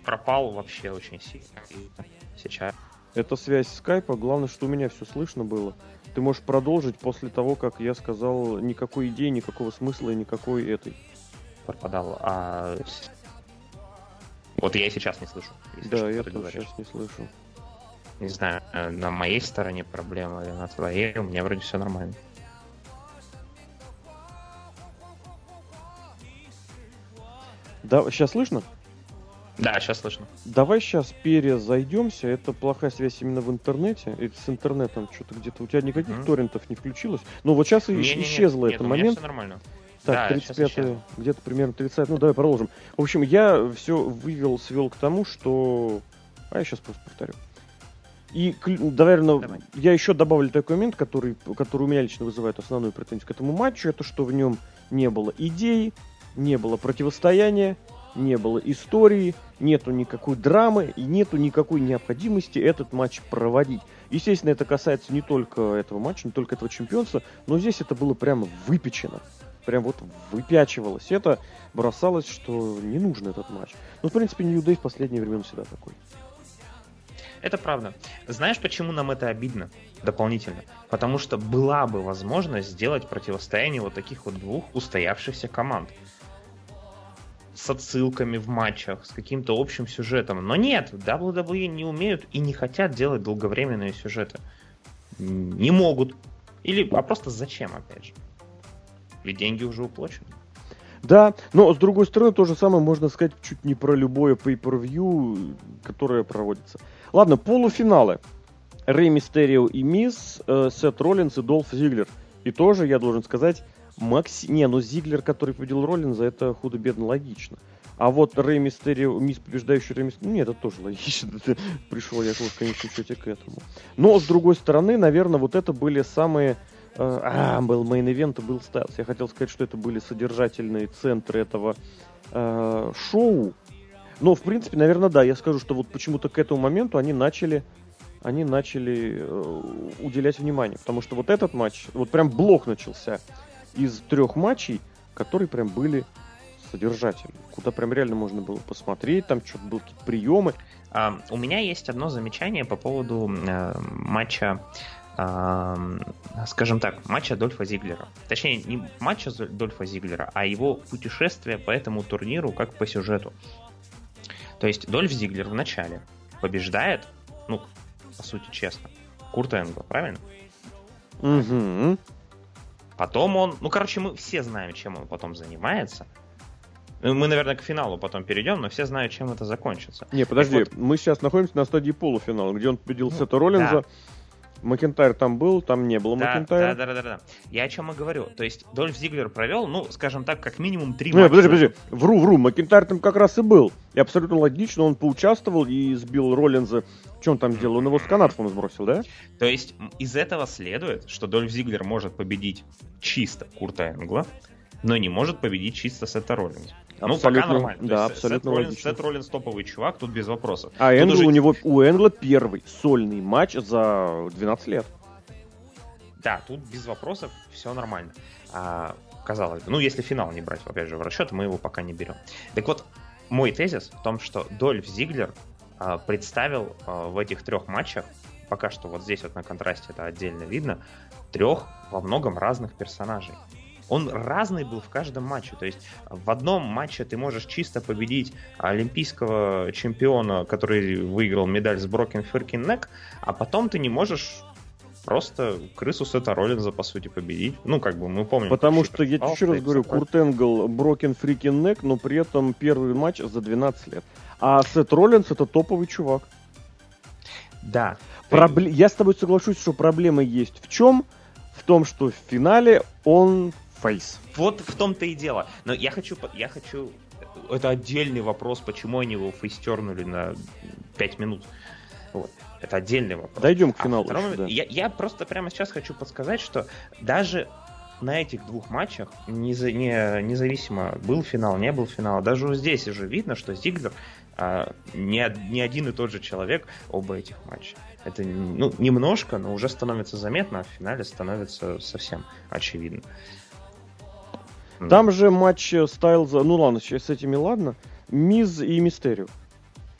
Пропал вообще очень сильно сейчас. Это связь скайпа. Главное, что у меня все слышно было. Ты можешь продолжить после того, как я сказал никакой идеи, никакого смысла и никакой этой. Пропадал. А... Вот я и сейчас не слышу. Да, я тоже сейчас не слышу. Не знаю, на моей стороне проблема или на твоей, у меня вроде все нормально. Да, сейчас слышно? Да, сейчас слышно. Давай сейчас перезайдемся. Это плохая связь именно в интернете. Это с интернетом что-то где-то. У тебя никаких mm-hmm. торрентов не включилось. Но вот сейчас не, исчезло нет, этот момент. Все нормально. Так, да, 35 где-то примерно 30 Ну, давай продолжим. В общем, я все вывел, свел к тому, что... А я сейчас просто повторю. И, наверное, Давай. я еще добавлю такой момент, который, который у меня лично вызывает основную претензию к этому матчу. Это что в нем не было идей, не было противостояния, не было истории, нету никакой драмы и нету никакой необходимости этот матч проводить. Естественно, это касается не только этого матча, не только этого чемпионства, но здесь это было прямо выпечено. Прям вот выпячивалось. Это бросалось, что не нужен этот матч. Ну, в принципе, Нью Дэй в последнее время всегда такой. Это правда. Знаешь, почему нам это обидно дополнительно? Потому что была бы возможность сделать противостояние вот таких вот двух устоявшихся команд с отсылками в матчах, с каким-то общим сюжетом. Но нет, WWE не умеют и не хотят делать долговременные сюжеты. Не могут. Или, а просто зачем, опять же? Ведь деньги уже уплачены. Да, но с другой стороны, то же самое можно сказать чуть не про любое pay-per-view, которое проводится. Ладно, полуфиналы. Рэй Мистерио и Миз, э, Сет Роллинс и Долф Зиглер. И тоже, я должен сказать, Макси... Не, ну Зиглер, который победил Роллинза, это худо-бедно логично. А вот Рэй Мистерио, Миз, побеждающий Рэй Мистерио, нет, это тоже логично. Пришел я, в конечном счете, к этому. Но, с другой стороны, наверное, вот это были самые... Э, а, был main event и был Стайлс. Я хотел сказать, что это были содержательные центры этого э, шоу. Но, в принципе, наверное, да. Я скажу, что вот почему-то к этому моменту они начали они начали э, уделять внимание. Потому что вот этот матч, вот прям блок начался из трех матчей, которые прям были содержательные, куда прям реально можно было посмотреть, там что-то были какие-то приемы. А, у меня есть одно замечание по поводу э, матча э, скажем так, матча Дольфа Зиглера. Точнее, не матча Дольфа Зиглера, а его путешествие по этому турниру как по сюжету. То есть Дольф Зиглер в начале побеждает, ну, по сути, честно, Курта Энгла, правильно? Угу. Потом он, ну, короче, мы все знаем, чем он потом занимается. Ну, мы, наверное, к финалу потом перейдем, но все знают, чем это закончится. Не, подожди, вот... мы сейчас находимся на стадии полуфинала, где он победил ну, Сета Роллинза. Да. Макентайр там был, там не было да, Макентайра. Да, да, да, да, да. Я о чем и говорю. То есть Дольф Зиглер провел, ну, скажем так, как минимум три матча. Подожди, подожди. Вру, вру. Макентайр там как раз и был. И абсолютно логично, он поучаствовал и сбил Роллинза. Что он там делал? Он его с канатов он сбросил, да? То есть из этого следует, что Дольф Зиглер может победить чисто Курта Энгла, но не может победить чисто Сета Роллинза. Ну, пока нормально. Да, абсолютно Сет. Роллинс, Сет Роллинс топовый чувак, тут без вопросов. А Энгл уже... у него, у Энгла первый сольный матч за 12 лет. Да, тут без вопросов все нормально. А, казалось бы. Ну, если финал не брать, опять же, в расчет, мы его пока не берем. Так вот, мой тезис в том, что Дольф Зиглер а, представил а, в этих трех матчах, пока что вот здесь вот на контрасте это отдельно видно, трех во многом разных персонажей. Он разный был в каждом матче. То есть в одном матче ты можешь чисто победить олимпийского чемпиона, который выиграл медаль с Брокен Феркин Нек, а потом ты не можешь просто крысу Сета Роллинза, по сути, победить. Ну, как бы мы помним. Потому что, я еще раз говорю, Курт Энгл broken freakin' neck, но при этом первый матч за 12 лет. А Сет Роллинс это топовый чувак. Да. Пробле... Я с тобой соглашусь, что проблема есть в чем? В том, что в финале он face. Вот в том-то и дело. Но я хочу, я хочу... Это отдельный вопрос, почему они его фейстернули на 5 минут. Вот. Это отдельный вопрос. Дойдем к а финалу. А втором, еще, да. я, я просто прямо сейчас хочу подсказать, что даже на этих двух матчах, неза, не, независимо, был финал, не был финал, даже здесь уже видно, что Зиглер а, не, не один и тот же человек оба этих матча. Это ну, немножко, но уже становится заметно, а в финале становится совсем очевидно. Там же матч Стайлза, ну ладно, с этими ладно, Миз и Мистерио.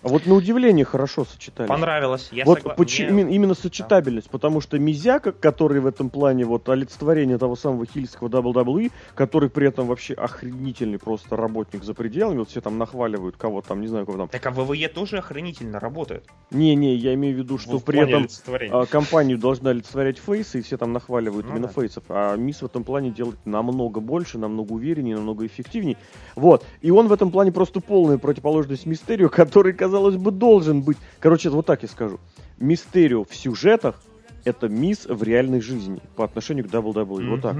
А вот на удивление хорошо сочетались. Понравилось. Я вот согла... почему, Мне... именно, сочетабельность, да. потому что Мизяка, который в этом плане вот олицетворение того самого хильского WWE, который при этом вообще охренительный просто работник за пределами, вот все там нахваливают кого там, не знаю, кого там. Так а ВВЕ тоже охренительно работает. Не-не, я имею в виду, что в при этом а, компанию должна олицетворять фейсы, и все там нахваливают ну, именно да. фейсов, а Мисс в этом плане делает намного больше, намного увереннее, намного эффективнее. Вот, и он в этом плане просто полная противоположность Мистерио, который, казалось казалось бы, должен быть. Короче, вот так я скажу. Мистерио в сюжетах это мисс в реальной жизни по отношению к WWE. Mm-hmm. Вот так.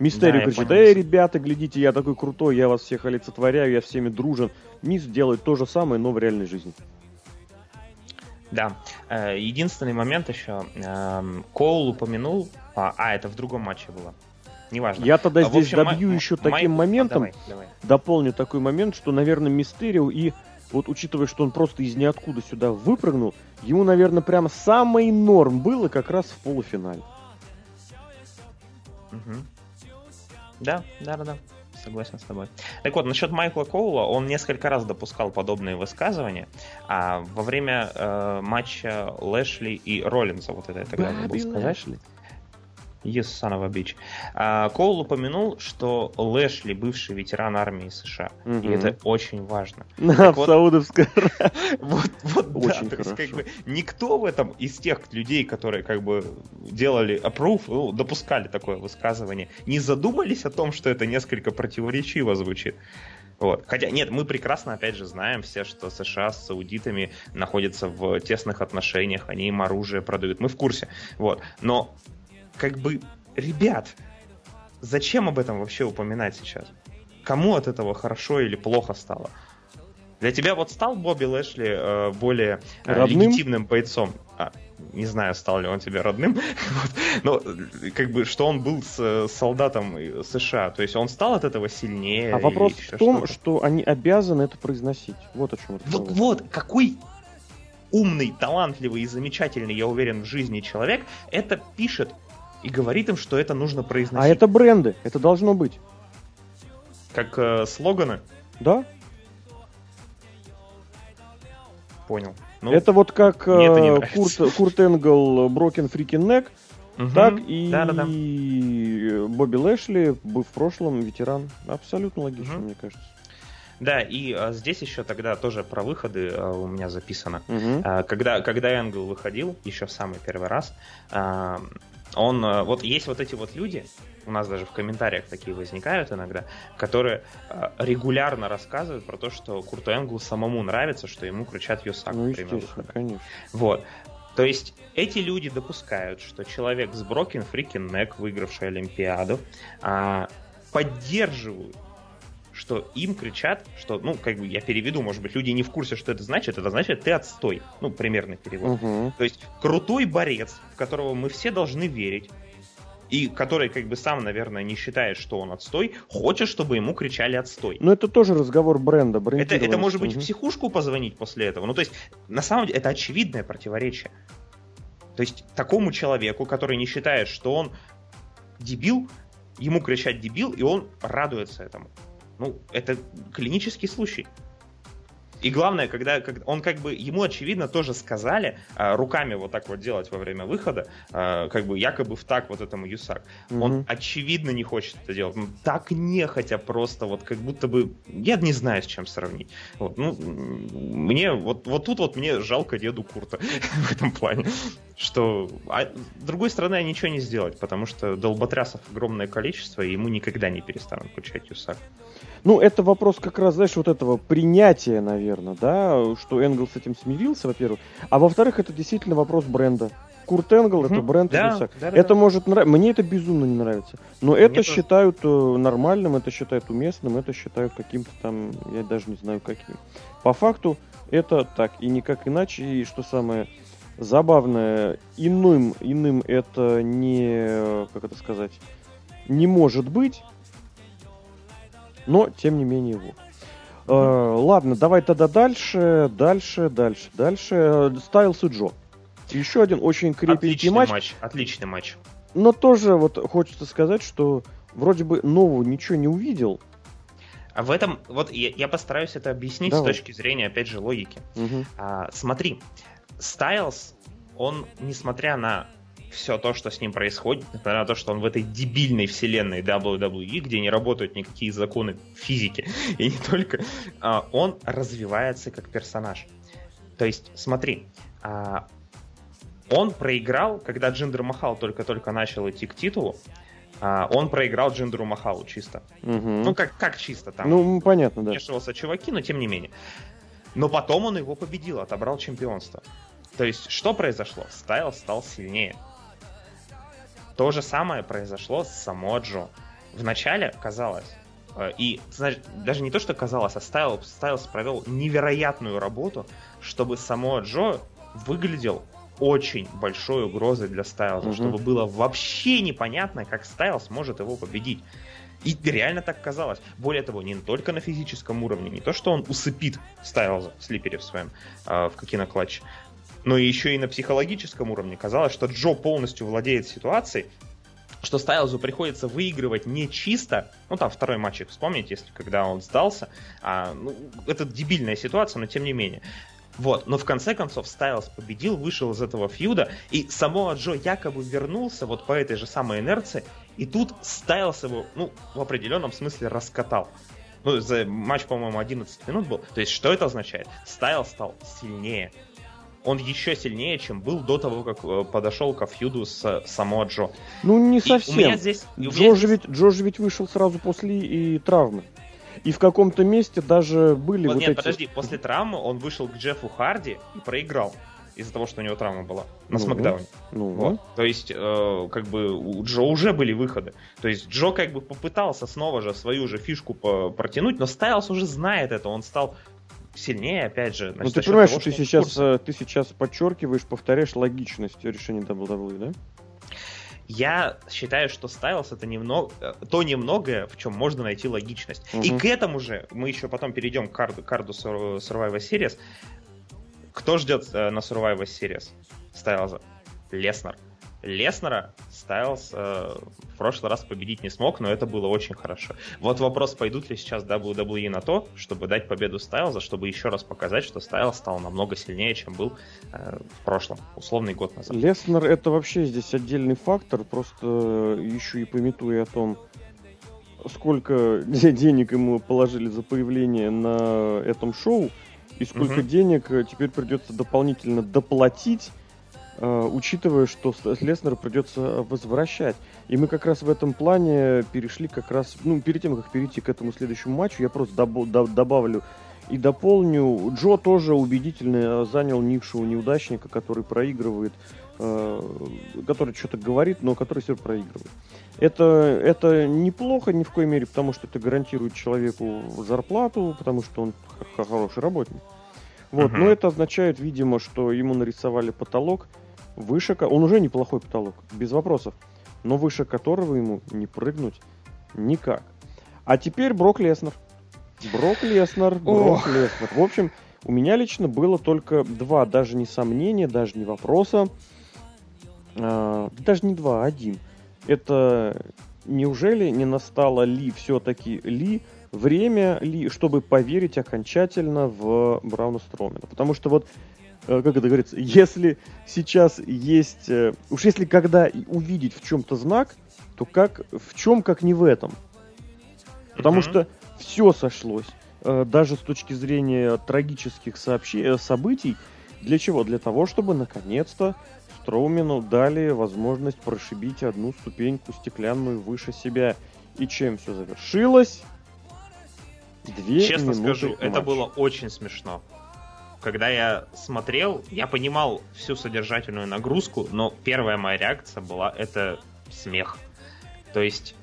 Мистерио да, говорит, да, ребята, глядите, я такой крутой, я вас всех олицетворяю, я всеми дружен. Мисс делает то же самое, но в реальной жизни. Да. Э, единственный момент еще. Эм, Коул упомянул, а, а, это в другом матче было. Неважно. Я тогда а, здесь общем, добью еще таким май... моментом, а, давай, давай. дополню такой момент, что, наверное, Мистерио и вот учитывая, что он просто из ниоткуда сюда выпрыгнул, ему, наверное, прямо самый норм было как раз в полуфинале. Угу. Да, да, да, да. Согласен с тобой. Так вот, насчет Майкла Коула, он несколько раз допускал подобные высказывания. А во время э, матча Лэшли и Роллинса, вот это я тогда забыл сказать. Лэшли. Yes, son of a bitch. А, Коул упомянул, что Лэшли бывший ветеран армии США. Угу. И это очень важно. На, в вот, Саудовской Вот, вот очень да, хорошо. То есть, как бы, никто в этом из тех людей, которые как бы делали approve, ну, допускали такое высказывание, не задумались о том, что это несколько противоречиво звучит. Вот. Хотя, нет, мы прекрасно, опять же, знаем все, что США с саудитами находятся в тесных отношениях, они им оружие продают. Мы в курсе. Вот. Но как бы, ребят, зачем об этом вообще упоминать сейчас? Кому от этого хорошо или плохо стало? Для тебя вот стал Бобби Лэшли э, более э, легитимным бойцом? А, не знаю, стал ли он тебе родным, вот. но как бы, что он был с, с солдатом США, то есть он стал от этого сильнее. А вопрос в том, что они обязаны это произносить. Вот о чем Вот, вот, какой умный, талантливый и замечательный, я уверен, в жизни человек это пишет и говорит им, что это нужно произносить. А это бренды, это должно быть. Как э, слоганы? Да. Понял. Ну, это вот как э, Курт, Курт Энгл Брокен Фрикин Нек, угу. так и да, да, да. Бобби Лэшли, был в прошлом ветеран. Абсолютно логично, угу. мне кажется. Да, и а, здесь еще тогда тоже про выходы а, у меня записано. Угу. А, когда, когда Энгл выходил, еще в самый первый раз, а, он, э, вот есть вот эти вот люди, у нас даже в комментариях такие возникают иногда, которые э, регулярно рассказывают про то, что Курту Энглу самому нравится, что ему кричат you suck ну, время выхода. Конечно. Вот. То есть эти люди допускают, что человек с broken freakin' neck, выигравший Олимпиаду, а, поддерживают что им кричат, что, ну, как бы я переведу, может быть, люди не в курсе, что это значит, это значит, ты отстой. Ну, примерный перевод. Угу. То есть крутой борец, в которого мы все должны верить, и который как бы сам, наверное, не считает, что он отстой, хочет, чтобы ему кричали отстой. Но это тоже разговор бренда, Это, это может быть угу. в психушку позвонить после этого. Ну, то есть, на самом деле, это очевидное противоречие. То есть, такому человеку, который не считает, что он дебил, ему кричать дебил, и он радуется этому. Ну, это клинический случай. И главное, когда, когда он как бы, ему очевидно тоже сказали а, руками вот так вот делать во время выхода, а, как бы якобы в так вот этому Юсак. Угу. Он очевидно не хочет это делать. Ну, так нехотя просто, вот как будто бы, я не знаю, с чем сравнить. Вот, ну, мне, вот, вот тут вот мне жалко деду Курта в этом плане. Что, а с другой стороны, ничего не сделать, потому что долботрясов огромное количество, и ему никогда не перестанут включать Юсак. Ну, это вопрос как раз, знаешь, вот этого принятия, наверное, да, что Энгл с этим смирился, во-первых. А во-вторых, это действительно вопрос бренда. Курт Энгл это бренд да, да, да, Это да. может нравиться. Мне это безумно не нравится. Но Мне это тоже. считают э, нормальным, это считают уместным, это считают каким-то там, я даже не знаю каким. По факту это так, и никак иначе. И что самое забавное, иным, иным это не, как это сказать, не может быть но тем не менее вот. Э, ладно, давай тогда дальше, дальше, дальше, дальше. Стайлс и Джо. Еще один очень крепкий отличный матч. матч. Отличный матч. Но тоже вот хочется сказать, что вроде бы нового ничего не увидел. А в этом, вот я, я постараюсь это объяснить Давай. с точки зрения, опять же, логики. Угу. А, смотри, Стайлз, он, несмотря на все то, что с ним происходит, несмотря на то, что он в этой дебильной вселенной WWE, где не работают никакие законы физики, и не только, а, он развивается как персонаж. То есть, смотри, а, он проиграл, когда Джиндер Махал только-только начал идти к титулу, а, он проиграл Джиндеру Махалу чисто. Угу. Ну, как, как чисто там. Ну, понятно, да. Вмешивался чуваки, но тем не менее. Но потом он его победил, отобрал чемпионство. То есть, что произошло? Стайл стал сильнее. То же самое произошло с Само Джо. Вначале казалось, э, и значит, даже не то, что казалось, а Стайлс, Стайлс провел невероятную работу, чтобы Само Джо выглядел очень большой угрозой для Стайлза, mm чтобы было вообще непонятно, как Стайлс может его победить. И реально так казалось. Более того, не только на физическом уровне, не то, что он усыпит Стайлза в слипере в своем, э, в Кокино-клатче, но еще и на психологическом уровне казалось, что Джо полностью владеет ситуацией, что Стайлзу приходится выигрывать не чисто, ну там второй матчик вспомните, если когда он сдался, а, ну, это дебильная ситуация, но тем не менее. Вот, но в конце концов Стайлз победил, вышел из этого фьюда, и Самоа Джо якобы вернулся вот по этой же самой инерции, и тут Стайлз его, ну, в определенном смысле раскатал. Ну, за матч, по-моему, 11 минут был. То есть, что это означает? Стайлз стал сильнее, он еще сильнее, чем был до того, как э, подошел ко фьюду с Само Джо. Ну, не совсем. И здесь, Джо. Же ведь, Джо же ведь вышел сразу после и травмы. И в каком-то месте даже были вот, вот нет, эти... подожди, после травмы он вышел к Джеффу Харди и проиграл из-за того, что у него травма была на ну, Смакдауне. Ну, вот. То есть, э, как бы у Джо уже были выходы. То есть Джо как бы попытался снова же свою же фишку протянуть, но Стайлс уже знает это, он стал сильнее, опять же. Ну ты понимаешь, того, что ты сейчас, э, ты сейчас подчеркиваешь, повторяешь логичность решения WWE, да? Я считаю, что Стайлс это немного, э, то немногое, в чем можно найти логичность. Угу. И к этому же мы еще потом перейдем к карду, карду Survivor Series. Кто ждет э, на Survivor Series Стайлза? Леснер. Леснера Стайлз э, в прошлый раз победить не смог, но это было очень хорошо. Вот вопрос, пойдут ли сейчас WWE на то, чтобы дать победу Стайлза, чтобы еще раз показать, что Стайлз стал намного сильнее, чем был э, в прошлом, условный год назад. Леснер это вообще здесь отдельный фактор, просто э, еще и пометуя о том, сколько денег ему положили за появление на этом шоу, и сколько угу. денег э, теперь придется дополнительно доплатить учитывая, что Леснеру придется возвращать. И мы как раз в этом плане перешли как раз, ну, перед тем, как перейти к этому следующему матчу, я просто доб- доб- добавлю и дополню. Джо тоже убедительно занял нишу неудачника, который проигрывает, э, который что-то говорит, но который все проигрывает. Это, это неплохо ни в коей мере, потому что это гарантирует человеку зарплату, потому что он хороший работник. Вот, uh-huh. но это означает, видимо, что ему нарисовали потолок выше, он уже неплохой потолок, без вопросов, но выше которого ему не прыгнуть никак. А теперь Брок Леснер. Брок Леснер, Брок Леснер. В общем, у меня лично было только два, даже не сомнения, даже не вопроса, а, даже не два, а один. Это неужели не настало ли все-таки ли время ли, чтобы поверить окончательно в Брауна Стромена? Потому что вот э, как это говорится, если сейчас есть, э, уж если когда увидеть в чем-то знак, то как, в чем, как не в этом. Потому mm-hmm. что все сошлось, э, даже с точки зрения трагических сообщений, событий. Для чего? Для того, чтобы наконец-то Строумену дали возможность прошибить одну ступеньку стеклянную выше себя. И чем все завершилось? Две Честно скажу, матча. это было очень смешно. Когда я смотрел, я понимал всю содержательную нагрузку, но первая моя реакция была это смех. То есть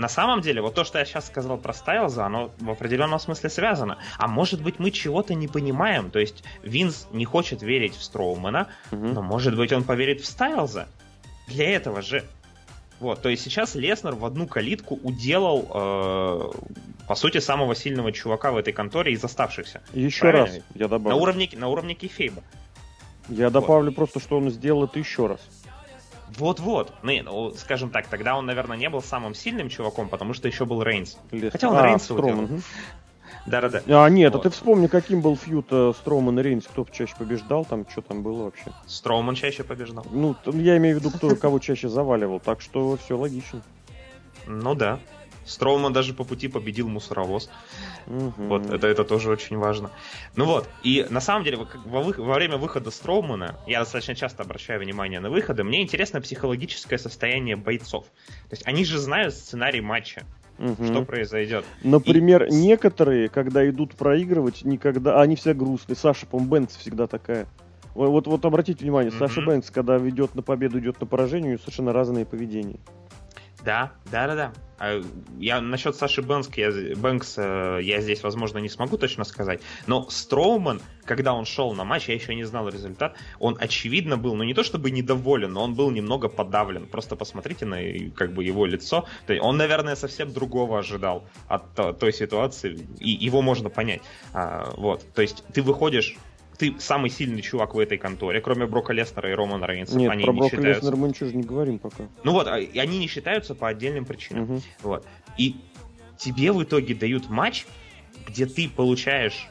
на самом деле, вот то, что я сейчас сказал про Стайлза, оно в определенном смысле связано. А может быть, мы чего-то не понимаем. То есть Винс не хочет верить в Строумана, угу. но может быть, он поверит в Стайлза. Для этого же. Вот, то есть сейчас Леснер в одну калитку уделал, э, по сути, самого сильного чувака в этой конторе из оставшихся. Еще Правильно? раз, я добавлю. На уровне, на уровне Кейфейба. Я вот. добавлю просто, что он сделал это еще раз. Вот-вот. Ну, ну, скажем так, тогда он, наверное, не был самым сильным чуваком, потому что еще был Рейнс. Хотя он а, Рейнса Строман. Да-да-да. А, нет, вот. а ты вспомни, каким был фьют э, Строуман и Рейнс, кто чаще побеждал, там что там было вообще? Строуман чаще побеждал. Ну, я имею в виду, кто кого чаще заваливал, так что все логично. Ну да. Строуман даже по пути победил мусоровоз. Угу. Вот, это, это тоже очень важно. Ну вот, и на самом деле, во, во время выхода Строумана, я достаточно часто обращаю внимание на выходы, мне интересно психологическое состояние бойцов. То есть они же знают сценарий матча. Угу. Что произойдет? Например, и... некоторые, когда идут проигрывать, никогда. Они все грустные. Саша Помбенц всегда такая. Вот, вот обратите внимание, mm Саша Бэнкс, когда ведет на победу, идет на поражение, у него совершенно разные поведения. Да, да, да, да. Я насчет Саши Бэнкс, я, Бэнкс я здесь, возможно, не смогу точно сказать, но Строуман, когда он шел на матч, я еще не знал результат, он очевидно был, ну не то чтобы недоволен, но он был немного подавлен. Просто посмотрите на как бы его лицо. Он, наверное, совсем другого ожидал от той ситуации, и его можно понять. А, вот, то есть ты выходишь ты самый сильный чувак в этой конторе, кроме Брока Леснера и Романа Рейнса. Нет, они про не Брока считаются. Леснера мы ничего же не говорим пока. Ну вот, а, они не считаются по отдельным причинам. Угу. Вот. И тебе в итоге дают матч, где ты получаешь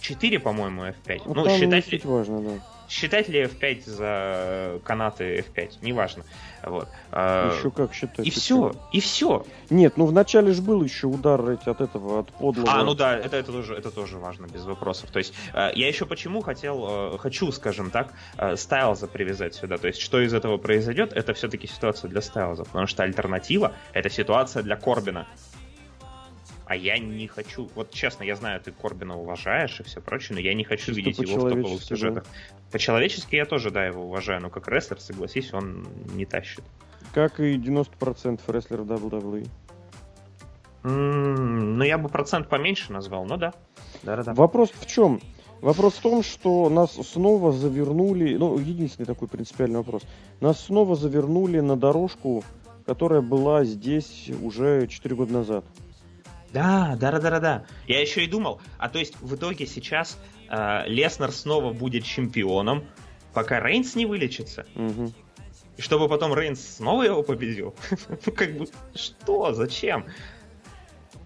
4, по-моему, F5. Вот ну, считать важно, да считать ли F5 за канаты F5, неважно. Вот. А, еще как считать? И все, и все. Нет, ну вначале же был еще удар от этого, от подлого. А, ну да, это, это, тоже, это тоже важно, без вопросов. То есть э, я еще почему хотел, э, хочу, скажем так, э, Стайлза привязать сюда. То есть что из этого произойдет, это все-таки ситуация для Стайлза, потому что альтернатива это ситуация для Корбина а я не хочу, вот честно, я знаю, ты Корбина уважаешь и все прочее, но я не хочу Чисто видеть его в топовых сюжетах. Да. По-человечески я тоже, да, его уважаю, но как рестлер, согласись, он не тащит. Как и 90% рестлеров WWE. Mm, ну, я бы процент поменьше назвал, но да. Да-да-да. Вопрос в чем? Вопрос в том, что нас снова завернули, ну, единственный такой принципиальный вопрос. Нас снова завернули на дорожку, которая была здесь уже 4 года назад. Да, да, да, да, да. Я еще и думал, а то есть в итоге сейчас э, Леснер снова будет чемпионом, пока Рейнс не вылечится. Угу. И чтобы потом Рейнс снова его победил. ну как бы, что, зачем?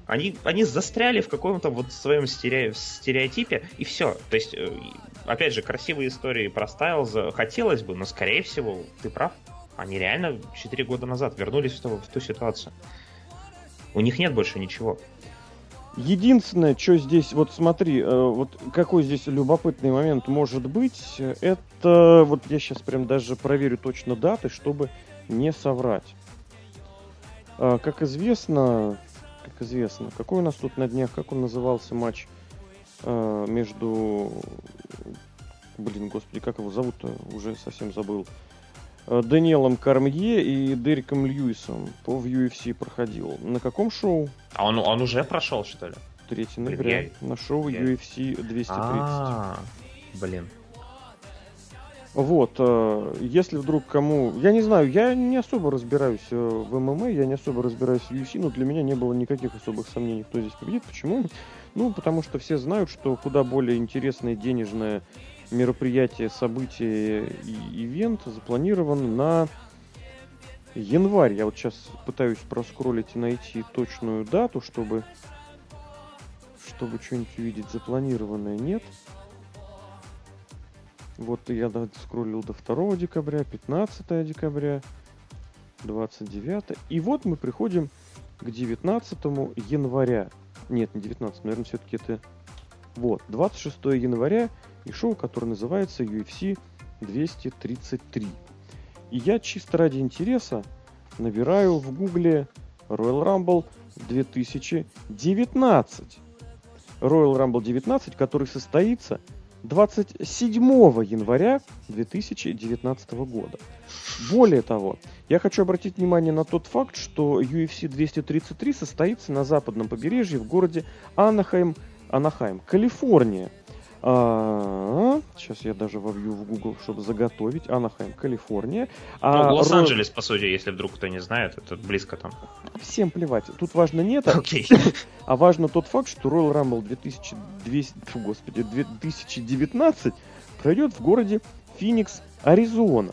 Они, они застряли в каком-то вот своем стереотипе, и все. То есть, э, опять же, красивые истории про Стайлза хотелось бы, но, скорее всего, ты прав. Они реально 4 года назад вернулись в ту, в ту ситуацию. У них нет больше ничего. Единственное, что здесь, вот смотри, э, вот какой здесь любопытный момент может быть, это вот я сейчас прям даже проверю точно даты, чтобы не соврать. А, как известно, как известно, какой у нас тут на днях, как он назывался матч а, между, блин, господи, как его зовут-то, уже совсем забыл, Даниэлом Кармье и Дериком Льюисом по в UFC проходил. На каком шоу? А он, он уже прошел, что ли? 3 ноября. Я... На шоу я... UFC 230. А, блин. Вот, э, если вдруг кому... Я не знаю, я не особо разбираюсь э, в ММА, я не особо разбираюсь в UFC, но для меня не было никаких особых сомнений, кто здесь победит. Почему? Ну, потому что все знают, что куда более интересное денежное мероприятие, событие и ивент запланирован на январь. Я вот сейчас пытаюсь проскролить и найти точную дату, чтобы чтобы что-нибудь увидеть запланированное. Нет. Вот я скроллил до 2 декабря, 15 декабря, 29. И вот мы приходим к 19 января. Нет, не 19, наверное, все-таки это... Вот, 26 января и шоу, которое называется UFC 233. И я чисто ради интереса набираю в гугле Royal Rumble 2019. Royal Rumble 19, который состоится 27 января 2019 года. Более того, я хочу обратить внимание на тот факт, что UFC 233 состоится на западном побережье в городе Анахайм, Анахайм, Калифорния – а, сейчас я даже вобью в Google, чтобы заготовить. Анахайм, Калифорния. А, ну, Лос-Анджелес, Ро... по сути, если вдруг кто не знает, это близко там. Всем плевать. Тут важно не это, okay. а важно тот факт, что Royal Rumble 2200, фу, господи, 2019 пройдет в городе Феникс, Аризона.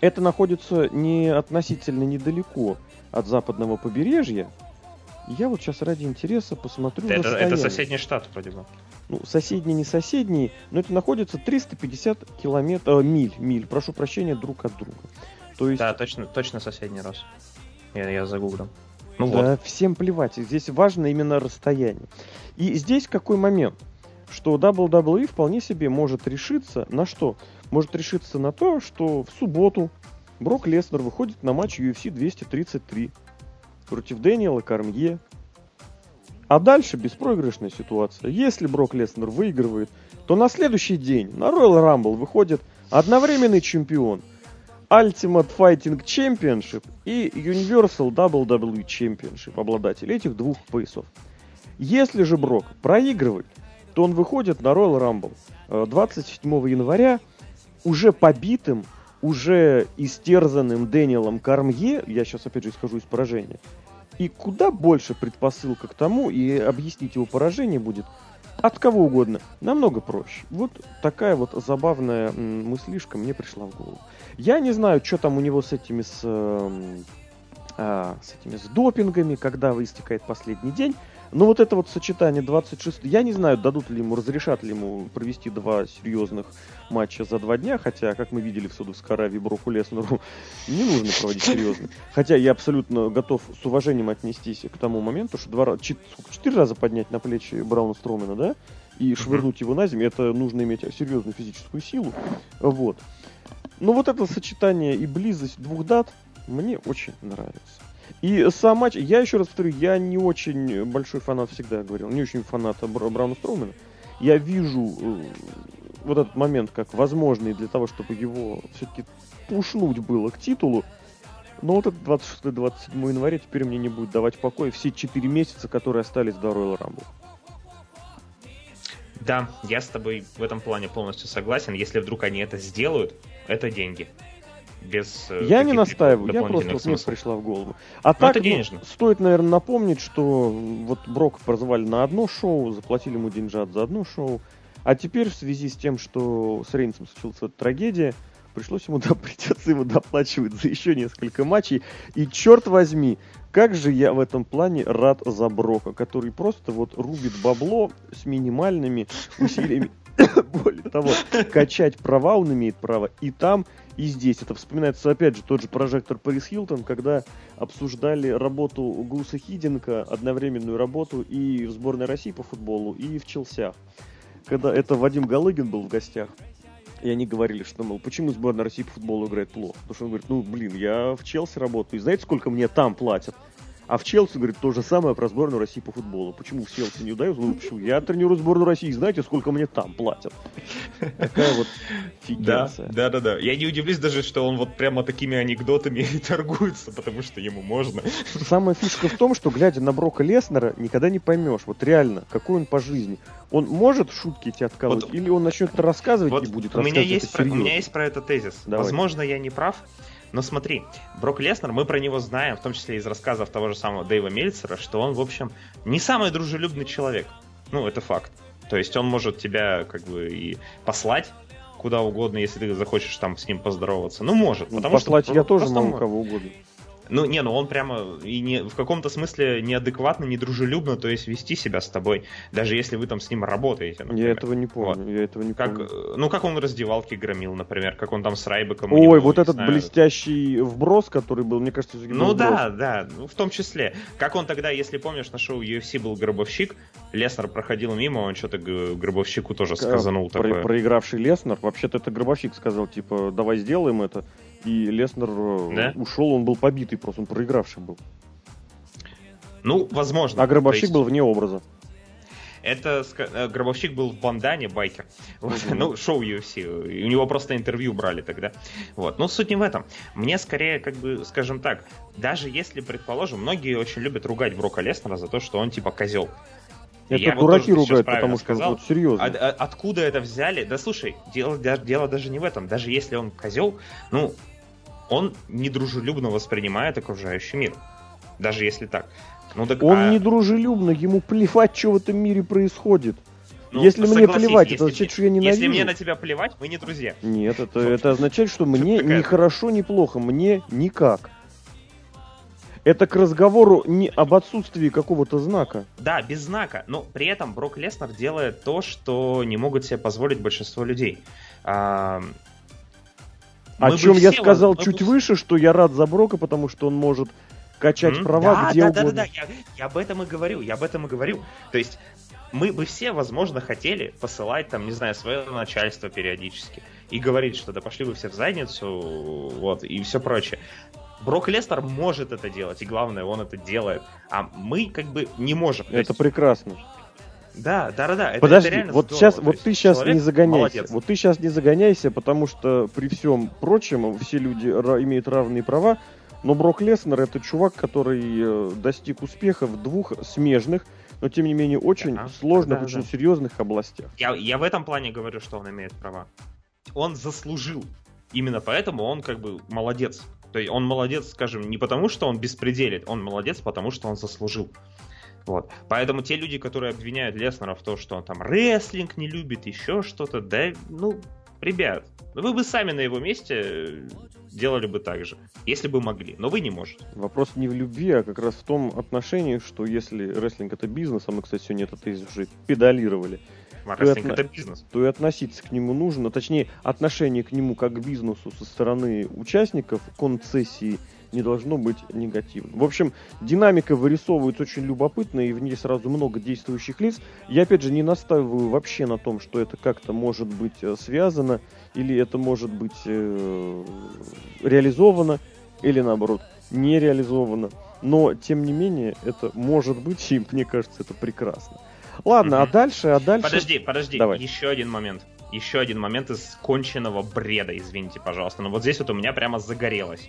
Это находится не относительно недалеко от западного побережья. Я вот сейчас ради интереса посмотрю это, это соседний штат, вроде бы ну, соседний, не соседний, но это находится 350 километров, э, миль, миль, прошу прощения, друг от друга. То есть... Да, точно, точно соседний раз. Я, я загуглил. Ну да, вот. всем плевать, здесь важно именно расстояние. И здесь какой момент? Что WWE вполне себе может решиться на что? Может решиться на то, что в субботу Брок Леснер выходит на матч UFC 233 против Дэниела Кармье, а дальше беспроигрышная ситуация. Если Брок Леснер выигрывает, то на следующий день на Royal Rumble выходит одновременный чемпион Ultimate Fighting Championship и Universal WWE Championship, обладатель этих двух поясов. Если же Брок проигрывает, то он выходит на Royal Rumble 27 э, января уже побитым, уже истерзанным Дэниелом Кармье, я сейчас опять же исхожу из поражения, и куда больше предпосылка к тому, и объяснить его поражение будет от кого угодно. Намного проще. Вот такая вот забавная мыслишка мне пришла в голову. Я не знаю, что там у него с этими с, э, э, с этими с допингами, когда истекает последний день. Но вот это вот сочетание 26... Я не знаю, дадут ли ему, разрешат ли ему провести два серьезных матча за два дня, хотя, как мы видели в Саудовской Аравии, Броку Леснеру не нужно проводить серьезно. Хотя я абсолютно готов с уважением отнестись к тому моменту, что два, четыре раза поднять на плечи Брауна Стромена, да, и швырнуть его на землю, это нужно иметь серьезную физическую силу. Вот. Но вот это сочетание и близость двух дат мне очень нравится. И сам матч, я еще раз повторю, я не очень большой фанат, всегда говорил, не очень фанат Брауна Строумена. Я вижу э, вот этот момент как возможный для того, чтобы его все-таки пушнуть было к титулу. Но вот этот 26-27 января теперь мне не будет давать покоя все 4 месяца, которые остались до Royal Rumble. Да, я с тобой в этом плане полностью согласен. Если вдруг они это сделают, это деньги без э, Я не настаиваю, я просто вот мне пришла в голову. А Но так, это денежно. Ну, стоит, наверное, напомнить, что вот Брок прозвали на одно шоу, заплатили ему деньжат за одно шоу, а теперь в связи с тем, что с Рейнсом случилась эта трагедия, пришлось ему, да, придется ему доплачивать за еще несколько матчей. И черт возьми, как же я в этом плане рад за Брока, который просто вот рубит бабло с минимальными усилиями. Более того, качать права он имеет право и там, и здесь. Это вспоминается, опять же, тот же прожектор Парис Хилтон, когда обсуждали работу Гуса Хиденко, одновременную работу и в сборной России по футболу, и в Челсях. Когда это Вадим Галыгин был в гостях. И они говорили, что, мол, почему сборная России по футболу играет плохо? Потому что он говорит, ну, блин, я в Челси работаю, и знаете, сколько мне там платят? А в Челси говорит то же самое про сборную России по футболу. Почему в Челси не удается? Ну, почему? Я тренирую сборную России, знаете, сколько мне там платят? Такая вот фигенция. Да, да, да. Я не удивлюсь даже, что он вот прямо такими анекдотами и торгуется, потому что ему можно. Самая фишка в том, что, глядя на Брока Леснера, никогда не поймешь, вот реально, какой он по жизни. Он может шутки эти откалывать, вот, или он начнет рассказывать вот и будет у меня есть про, У меня есть про это тезис. Давай. Возможно, я не прав, но смотри, Брок Леснер, мы про него знаем, в том числе из рассказов того же самого Дэйва Мельцера, что он, в общем, не самый дружелюбный человек. Ну, это факт. То есть он может тебя как бы и послать куда угодно, если ты захочешь там с ним поздороваться. Ну, может. Ну, потому послать что, я тоже могу кого угодно. Ну, не, ну он прямо и не, в каком-то смысле неадекватно, недружелюбно, то есть вести себя с тобой, даже если вы там с ним работаете. Например. Я этого не помню, вот. я этого не как, помню. Ну, как он раздевалки громил, например, как он там с Райбеком... Ой, вот этот знаю. блестящий вброс, который был, мне кажется, Ну да, да, ну, в том числе. Как он тогда, если помнишь, на шоу UFC был Гробовщик, Леснер проходил мимо, он что-то Гробовщику тоже сказанул Про, такое. Проигравший Леснер, вообще-то это Гробовщик сказал, типа, давай сделаем это и Леснер э, да? ушел, он был побитый просто, он проигравший был. Ну, возможно. А Гробовщик есть... был вне образа. Это э, Гробовщик был в бандане, байкер. Вот. Ну, шоу UFC. У него просто интервью брали тогда. Вот. Но суть не в этом. Мне скорее, как бы, скажем так, даже если, предположим, многие очень любят ругать Брока Леснера за то, что он типа козел. Это я дураки ругают, потому что сказал. вот серьезно. А, откуда это взяли? Да слушай, дело, дело даже не в этом. Даже если он козел, ну, он недружелюбно воспринимает окружающий мир. Даже если так. Ну, так он а... недружелюбно, ему плевать, что в этом мире происходит. Ну, если мне плевать, если, это означает, что я ненавижу. Если мне на тебя плевать, мы не друзья. Нет, это, это означает, что мне ни хорошо, ни плохо, мне никак. Это к разговору не об отсутствии какого-то знака. Да, без знака. Но при этом Брок Леснер делает то, что не могут себе позволить большинство людей. А, о чем я сказал чуть выше, что я рад за Брока, потому что он может качать mm-hmm. права да, где да, угодно. Да, да, да, я, я об этом и говорю, я об этом и говорю. То есть мы бы все, возможно, хотели посылать там, не знаю, свое начальство периодически и говорить, что да пошли вы все в задницу, вот, и все прочее. Брок Лестер может это делать, и главное, он это делает. А мы как бы не можем. Это есть... прекрасно. Да, да, да, да. Это, Подожди, это вот здорово. сейчас, вот ты сейчас не загоняйся. Молодец. Вот ты сейчас не загоняйся, потому что при всем прочем все люди имеют равные права. Но Брок Леснер это чувак, который э, достиг успеха в двух смежных, но тем не менее очень ага, сложных, да, очень да. серьезных областях. Я, я в этом плане говорю, что он имеет права. Он заслужил. Именно поэтому он как бы молодец. То есть он молодец, скажем, не потому, что он беспределит, он молодец, потому что он заслужил. Вот. Поэтому те люди, которые обвиняют Леснера в том, что он там рестлинг не любит, еще что-то, да, ну, ребят, вы бы сами на его месте делали бы так же, если бы могли, но вы не можете. Вопрос не в любви, а как раз в том отношении, что если рестлинг это бизнес, а мы, кстати, сегодня это тезис уже педалировали, а то, отно... это бизнес. то и относиться к нему нужно, точнее, отношение к нему как к бизнесу со стороны участников концессии не должно быть негативным. В общем, динамика вырисовывается очень любопытно, и в ней сразу много действующих лиц. Я, опять же, не настаиваю вообще на том, что это как-то может быть э, связано, или это может быть э, реализовано, или наоборот, не реализовано. Но, тем не менее, это может быть, и мне кажется, это прекрасно. Ладно, угу. а дальше, а дальше... Подожди, подожди, Давай. еще один момент. Еще один момент из конченного бреда, извините, пожалуйста. Но вот здесь вот у меня прямо загорелось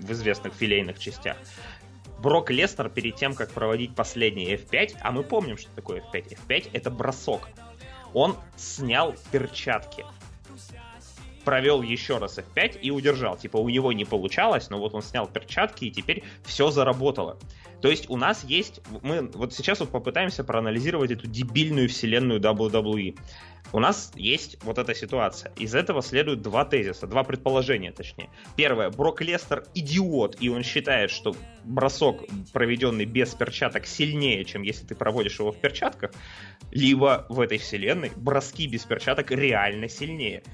в известных филейных частях. Брок Леснер перед тем, как проводить последний F5, а мы помним, что такое F5. F5 это бросок. Он снял перчатки. Провел еще раз F5 и удержал. Типа у него не получалось, но вот он снял перчатки и теперь все заработало. То есть у нас есть... Мы вот сейчас вот попытаемся проанализировать эту дебильную вселенную WWE. У нас есть вот эта ситуация. Из этого следуют два тезиса, два предположения, точнее. Первое. Брок Лестер идиот, и он считает, что бросок, проведенный без перчаток, сильнее, чем если ты проводишь его в перчатках. Либо в этой вселенной броски без перчаток реально сильнее.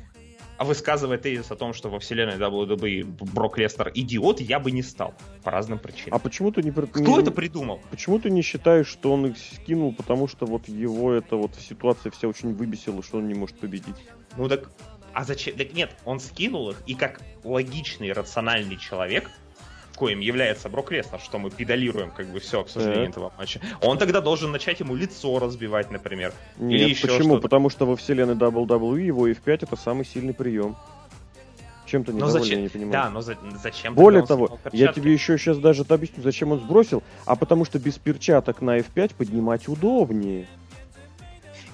А высказывать тезис о том, что во вселенной WWE Брок Лестер идиот, я бы не стал. По разным причинам. А почему ты не... Кто не... это придумал? Почему ты не считаешь, что он их скинул, потому что вот его это вот ситуация вся очень выбесила, что он не может победить? Ну так... А зачем? Так нет, он скинул их, и как логичный, рациональный человек, коим является Брок Леснер, что мы педалируем как бы все, к сожалению, этого матча. Он тогда должен начать ему лицо разбивать, например. Нет, Или еще почему? Потому что во вселенной WWE его F5 это самый сильный прием. Чем ты недоволен, зачем? я не понимаю. Да, но за... зачем? Более того, я тебе еще сейчас даже объясню, зачем он сбросил, а потому что без перчаток на F5 поднимать удобнее.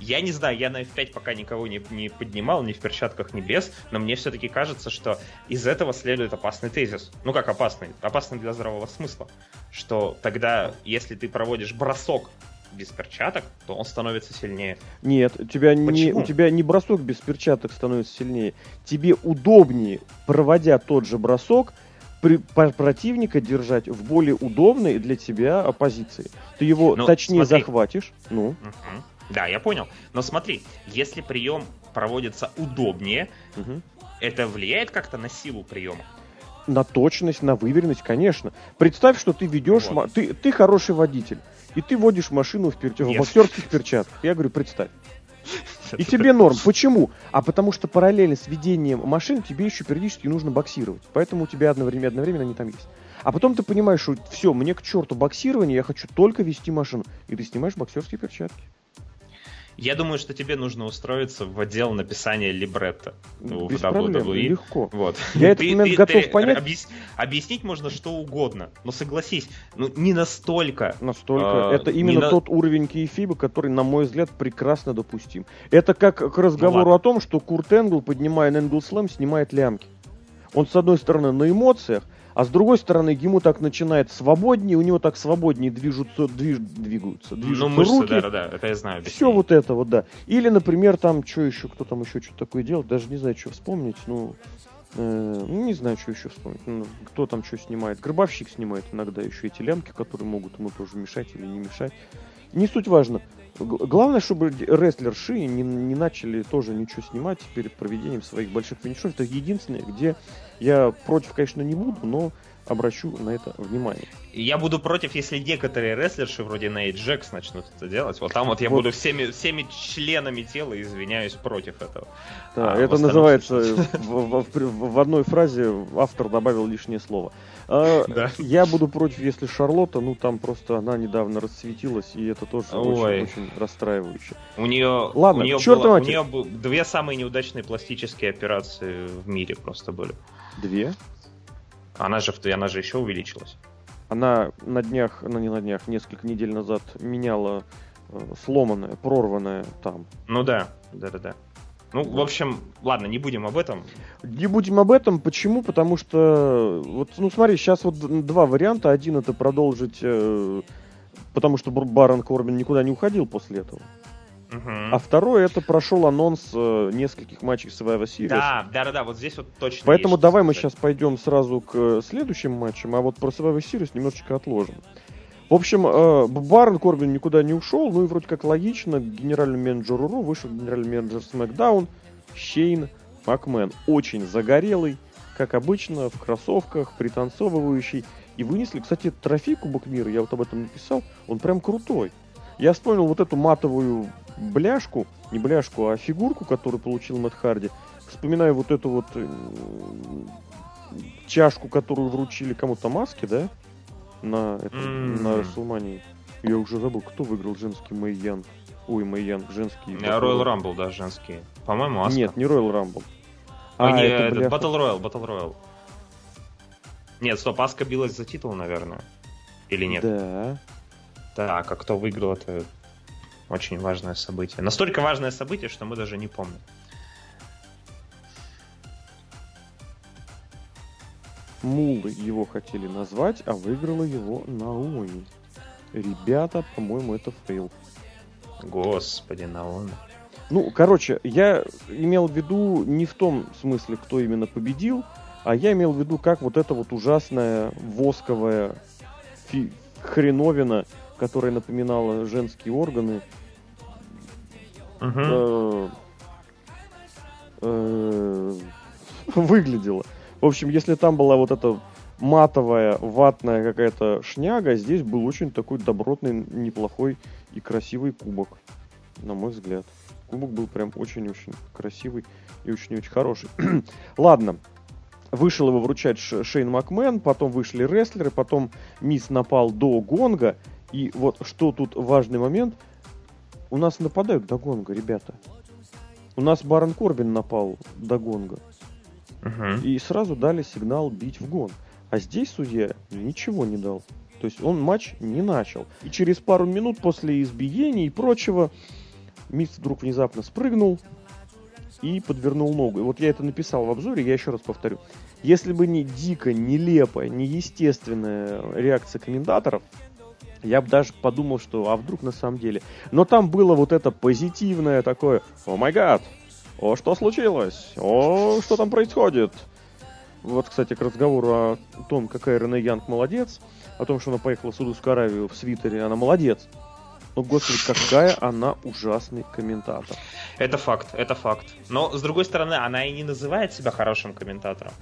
Я не знаю, я на F5 пока никого не, не поднимал, ни в перчатках, ни без, но мне все-таки кажется, что из этого следует опасный тезис. Ну как опасный? Опасный для здравого смысла. Что тогда, если ты проводишь бросок без перчаток, то он становится сильнее. Нет, у тебя, не, у тебя не бросок без перчаток становится сильнее. Тебе удобнее, проводя тот же бросок, при, противника держать в более удобной для тебя позиции. Ты его ну, точнее смотри. захватишь. Ну. Угу. Да, я понял. Но смотри, если прием проводится удобнее, угу. это влияет как-то на силу приема? На точность, на выверенность, конечно. Представь, что ты ведешь, вот. ты, ты хороший водитель, и ты водишь машину в, пер... в боксерских перчатках. Я говорю, представь. И тебе норм. Почему? А потому что параллельно с ведением машин тебе еще периодически нужно боксировать. Поэтому у тебя одновременно, одновременно они там есть. А потом ты понимаешь, что все, мне к черту боксирование, я хочу только вести машину. И ты снимаешь боксерские перчатки. Я думаю, что тебе нужно устроиться в отдел написания либретто Без в проблем, WWE. легко. Вот. Я этот момент ты, готов ты, понять. Объяс... Объяснить можно что угодно, но согласись, ну не настолько. Настолько. А, Это именно на... тот уровень кейфиба, который, на мой взгляд, прекрасно допустим. Это как к разговору ну, о том, что Курт Энгл, поднимая на Энгл Слэм, снимает лямки. Он, с одной стороны, на эмоциях, а с другой стороны, ему так начинает свободнее, у него так свободнее движутся, движ, двигаются, движутся ну, мышцы, руки. да, да, да, это я знаю. Все вот это вот, да. Или, например, там, что еще, кто там еще что такое делает, даже не знаю, что вспомнить, ну, э, ну, не знаю, что еще вспомнить. Ну, кто там что снимает. Гробовщик снимает иногда еще эти лямки, которые могут ему тоже мешать или не мешать. Не суть важно. Главное, чтобы рестлерши не, не начали тоже ничего снимать перед проведением своих больших финишов. Это единственное, где я против, конечно, не буду, но обращу на это внимание. Я буду против, если некоторые рестлерши вроде Нейт Джекс начнут это делать. Вот там вот я вот. буду всеми, всеми членами тела извиняюсь против этого. Да, а, это называется в, в, в, в одной фразе автор добавил лишнее слово. А, да. Я буду против, если Шарлотта, ну там просто она недавно расцветилась, и это тоже очень, очень расстраивающе. У нее, Ладно, у нее, было, у нее две самые неудачные пластические операции в мире просто были. Две? Она же, она же еще увеличилась. Она на днях, ну не на днях, несколько недель назад меняла э, сломанное, прорванное там. Ну да, да-да-да. Ну, в общем, ладно, не будем об этом. Не будем об этом. Почему? Потому что, вот, ну смотри, сейчас вот два варианта. Один это продолжить, э, потому что Барон Корбин никуда не уходил после этого. Угу. А второй это прошел анонс э, нескольких матчей Survivor Series. Да, да, да, да, вот здесь вот точно. Поэтому давай мы сейчас пойдем сразу к следующим матчам, а вот про Survivor Series немножечко отложим. В общем, э, Барон Корбин никуда не ушел, ну и вроде как логично, генеральный менеджер РУ вышел генеральный менеджер SmackDown Шейн Макмен. Очень загорелый, как обычно, в кроссовках, пританцовывающий. И вынесли, кстати, трофей Кубок Мира, я вот об этом написал, он прям крутой. Я вспомнил вот эту матовую бляшку, не бляшку, а фигурку, которую получил Мэтт Харди. Вспоминаю вот эту вот э, чашку, которую вручили кому-то маске, да? На, это, mm-hmm. на Расселмании. Я уже забыл, кто выиграл женский Мэй Янг. Ой, Мэй Янг, женский. Роyal Rumble, да, женские. По-моему, Аска. Нет, не Royal Rumble. А, а не, это, это Battle Royale, Battle Royale. Нет, стоп, Аска билась за титул, наверное. Или нет? Да. Так, а кто выиграл, это очень важное событие. Настолько важное событие, что мы даже не помним. Мулы его хотели назвать, а выиграла его Наоми. Ребята, по-моему, это fail. Господи, Наоми. Ну, короче, я имел в виду не в том смысле, кто именно победил, а я имел в виду, как вот эта вот ужасная восковая фи- хреновина, которая напоминала женские органы, Угу. э, выглядело. В общем, если там была вот эта матовая, ватная какая-то шняга, здесь был очень такой добротный, неплохой и красивый кубок, на мой взгляд. Кубок был прям очень-очень красивый и очень-очень хороший. Ладно, вышел его вручать Шейн Макмен, потом вышли рестлеры, потом Мисс напал до гонга. И вот что тут важный момент. У нас нападают до гонга, ребята. У нас Барон Корбин напал до гонга. Uh-huh. И сразу дали сигнал бить в гон. А здесь судья ничего не дал. То есть он матч не начал. И через пару минут после избиения и прочего Мисс вдруг внезапно спрыгнул и подвернул ногу. И вот я это написал в обзоре, я еще раз повторю. Если бы не дико, нелепая, неестественная реакция комментаторов, я бы даже подумал, что а вдруг на самом деле. Но там было вот это позитивное такое, о май гад, о, что случилось, о, что там происходит. Вот, кстати, к разговору о том, какая Рене Янг молодец, о том, что она поехала в Судовскую Аравию в свитере, она молодец. Но, господи, какая она ужасный комментатор. Это факт, это факт. Но, с другой стороны, она и не называет себя хорошим комментатором.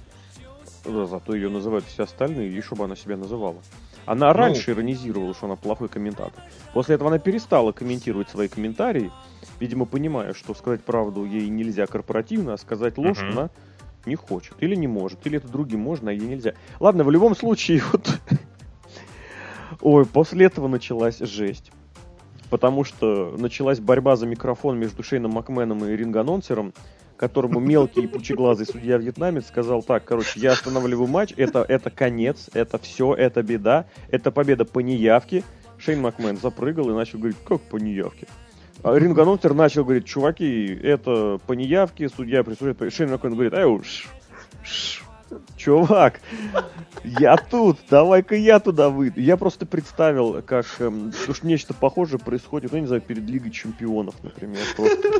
Да, зато ее называют все остальные, и чтобы она себя называла. Она ну... раньше иронизировала, что она плохой комментатор. После этого она перестала комментировать свои комментарии, видимо, понимая, что сказать правду ей нельзя корпоративно, а сказать ложь uh-huh. она не хочет, или не может, или это другим можно, а ей нельзя. Ладно, в любом случае, вот... Ой, после этого началась жесть. Потому что началась борьба за микрофон между Шейном Макменом и ринг-анонсером, которому мелкий и пучеглазый судья вьетнамец сказал так, короче, я останавливаю матч, это, это конец, это все, это беда, это победа по неявке. Шейн Макмен запрыгал и начал говорить, как по неявке? А ринг-анонсер начал говорить, чуваки, это по неявке, судья присутствует. Шейн Макмен говорит, эй, уж, чувак, я тут, давай-ка я туда выйду. Я просто представил, как эм, уж нечто похожее происходит, ну, не знаю, перед Лигой Чемпионов, например, просто,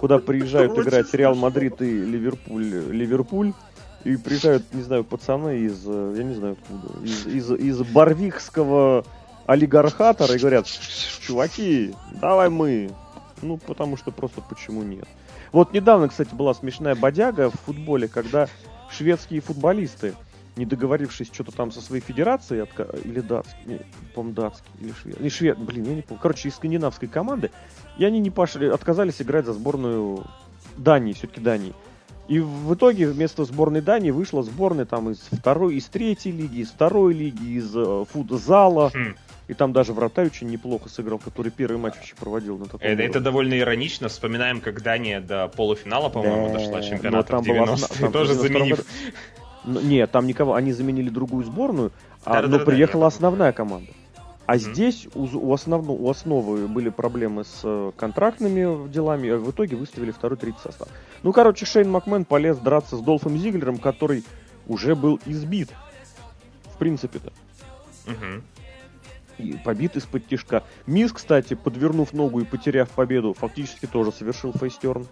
куда приезжают играть Реал Мадрид и Ливерпуль, Ливерпуль, и приезжают, не знаю, пацаны из, э, я не знаю откуда, из, из, из Барвикского олигархатора и говорят, чуваки, давай мы, ну, потому что просто почему нет. Вот недавно, кстати, была смешная бодяга в футболе, когда шведские футболисты, не договорившись что-то там со своей федерацией, отка... или датский, по-моему, датский, или швед, не швед, блин, я не помню, короче, из скандинавской команды, и они не пошли, отказались играть за сборную Дании, все-таки Дании. И в итоге вместо сборной Дании вышла сборная там из второй, из третьей лиги, из второй лиги, из э, футзала. Хм. И там даже Вратарь очень неплохо сыграл, который первый матч вообще проводил на таком это, это довольно иронично. Вспоминаем, как Дания до полуфинала, по-моему, да, дошла чемпионата там в 90 тоже заменив... Ну, нет, там никого, они заменили другую сборную, а, но приехала основная команда. А mm-hmm. здесь у, у, основно, у основы были проблемы с э, контрактными делами, а в итоге выставили второй, третий состав. Ну, короче, Шейн Макмен полез драться с Долфом Зиглером, который уже был избит. В принципе-то. Mm-hmm побит из-под тишка. Мисс, кстати, подвернув ногу и потеряв победу, фактически тоже совершил фейстерн.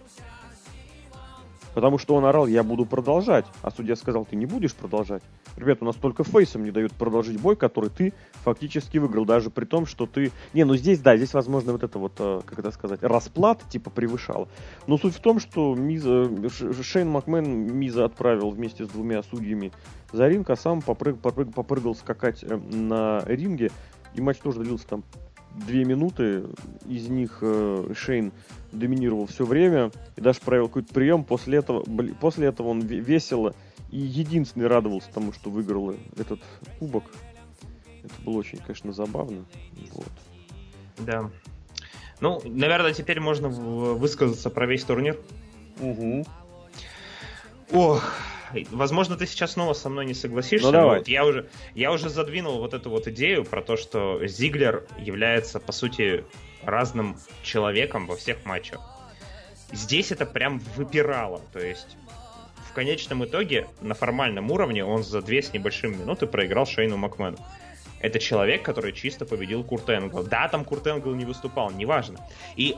Потому что он орал, я буду продолжать. А судья сказал, ты не будешь продолжать. Ребята, у нас только фейсом не дают продолжить бой, который ты фактически выиграл. Даже при том, что ты... Не, ну здесь, да, здесь, возможно, вот это вот, э, как это сказать, расплата типа превышала. Но суть в том, что Миза, Шейн Макмен Миза отправил вместе с двумя судьями за ринг, а сам попрыг, попрыг, попрыгал скакать э, на ринге. И матч тоже длился там две минуты. Из них э, Шейн доминировал все время и даже провел какой-то прием. После этого, после этого он весело и единственный радовался тому, что выиграл этот кубок. Это было очень, конечно, забавно. Вот. Да. Ну, наверное, теперь можно высказаться про весь турнир. Угу. Ох, возможно, ты сейчас снова со мной не согласишься. Ну, давай. Вот я, уже, я уже задвинул вот эту вот идею про то, что Зиглер является, по сути, разным человеком во всех матчах. Здесь это прям выпирало. То есть в конечном итоге на формальном уровне он за две с небольшим минуты проиграл Шейну Макмену. Это человек, который чисто победил Курт Энгл. Да, там Курт Энгл не выступал, неважно. И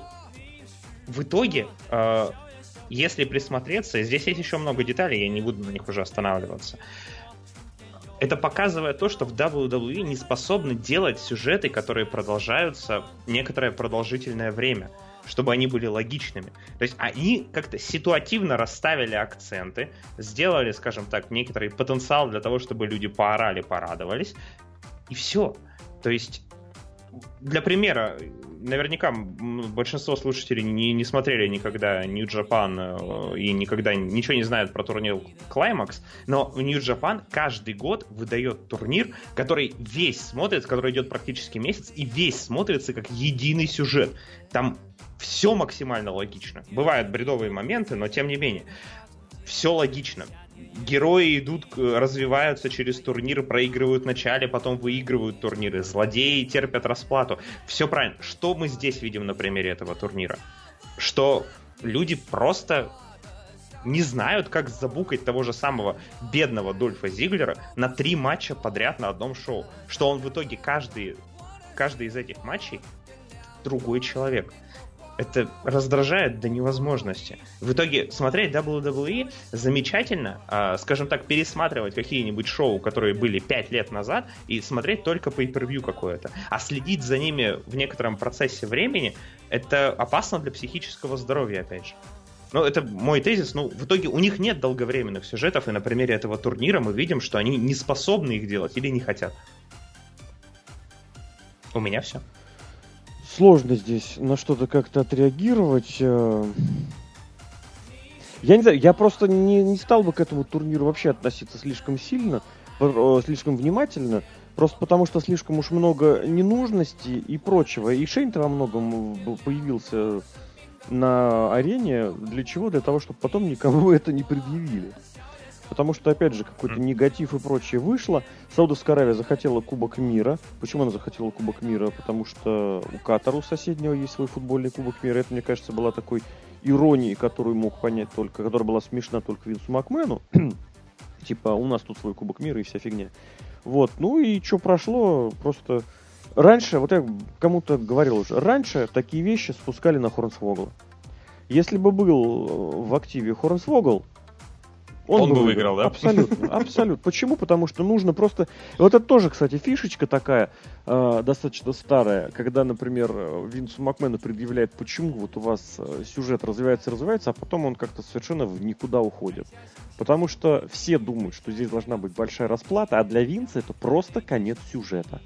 в итоге э, если присмотреться, здесь есть еще много деталей, я не буду на них уже останавливаться. это показывает то, что в WWE не способны делать сюжеты, которые продолжаются некоторое продолжительное время чтобы они были логичными. То есть они как-то ситуативно расставили акценты, сделали, скажем так, некоторый потенциал для того, чтобы люди поорали, порадовались, и все. То есть для примера, наверняка большинство слушателей не, не смотрели никогда New Japan э, и никогда ничего не знают про турнир Climax, но New Japan каждый год выдает турнир, который весь смотрится, который идет практически месяц, и весь смотрится как единый сюжет. Там все максимально логично. Бывают бредовые моменты, но тем не менее. Все логично герои идут, развиваются через турниры, проигрывают в начале, потом выигрывают турниры. Злодеи терпят расплату. Все правильно. Что мы здесь видим на примере этого турнира? Что люди просто не знают, как забукать того же самого бедного Дольфа Зиглера на три матча подряд на одном шоу. Что он в итоге каждый, каждый из этих матчей другой человек это раздражает до невозможности. В итоге смотреть WWE замечательно, э, скажем так, пересматривать какие-нибудь шоу, которые были 5 лет назад, и смотреть только по per какое-то. А следить за ними в некотором процессе времени, это опасно для психического здоровья, опять же. Ну, это мой тезис. Ну, в итоге у них нет долговременных сюжетов, и на примере этого турнира мы видим, что они не способны их делать или не хотят. У меня все сложно здесь на что-то как-то отреагировать. Э. Я не знаю, я просто не, не стал бы к этому турниру вообще относиться слишком сильно, слишком внимательно, просто потому что слишком уж много ненужности и прочего. И Шейн-то во многом появился на арене. Для чего? Для того, чтобы потом никому это не предъявили. Потому что, опять же, какой-то негатив и прочее вышло. Саудовская Аравия захотела Кубок мира. Почему она захотела Кубок мира? Потому что у Катару соседнего есть свой футбольный Кубок мира. Это, мне кажется, была такой иронией, которую мог понять только, которая была смешна только Винсу Макмену. типа, у нас тут свой Кубок мира и вся фигня. Вот, ну и что прошло, просто... Раньше, вот я кому-то говорил уже, раньше такие вещи спускали на Хорнсвогла. Если бы был в активе Хорнсвогл, он, он бы выиграл, да? Абсолютно, абсолютно. Почему? Потому что нужно просто... Вот это тоже, кстати, фишечка такая, э, достаточно старая, когда, например, Винсу Макмену предъявляет, почему вот у вас э, сюжет развивается, развивается, а потом он как-то совершенно в никуда уходит. Потому что все думают, что здесь должна быть большая расплата, а для Винса это просто конец сюжета.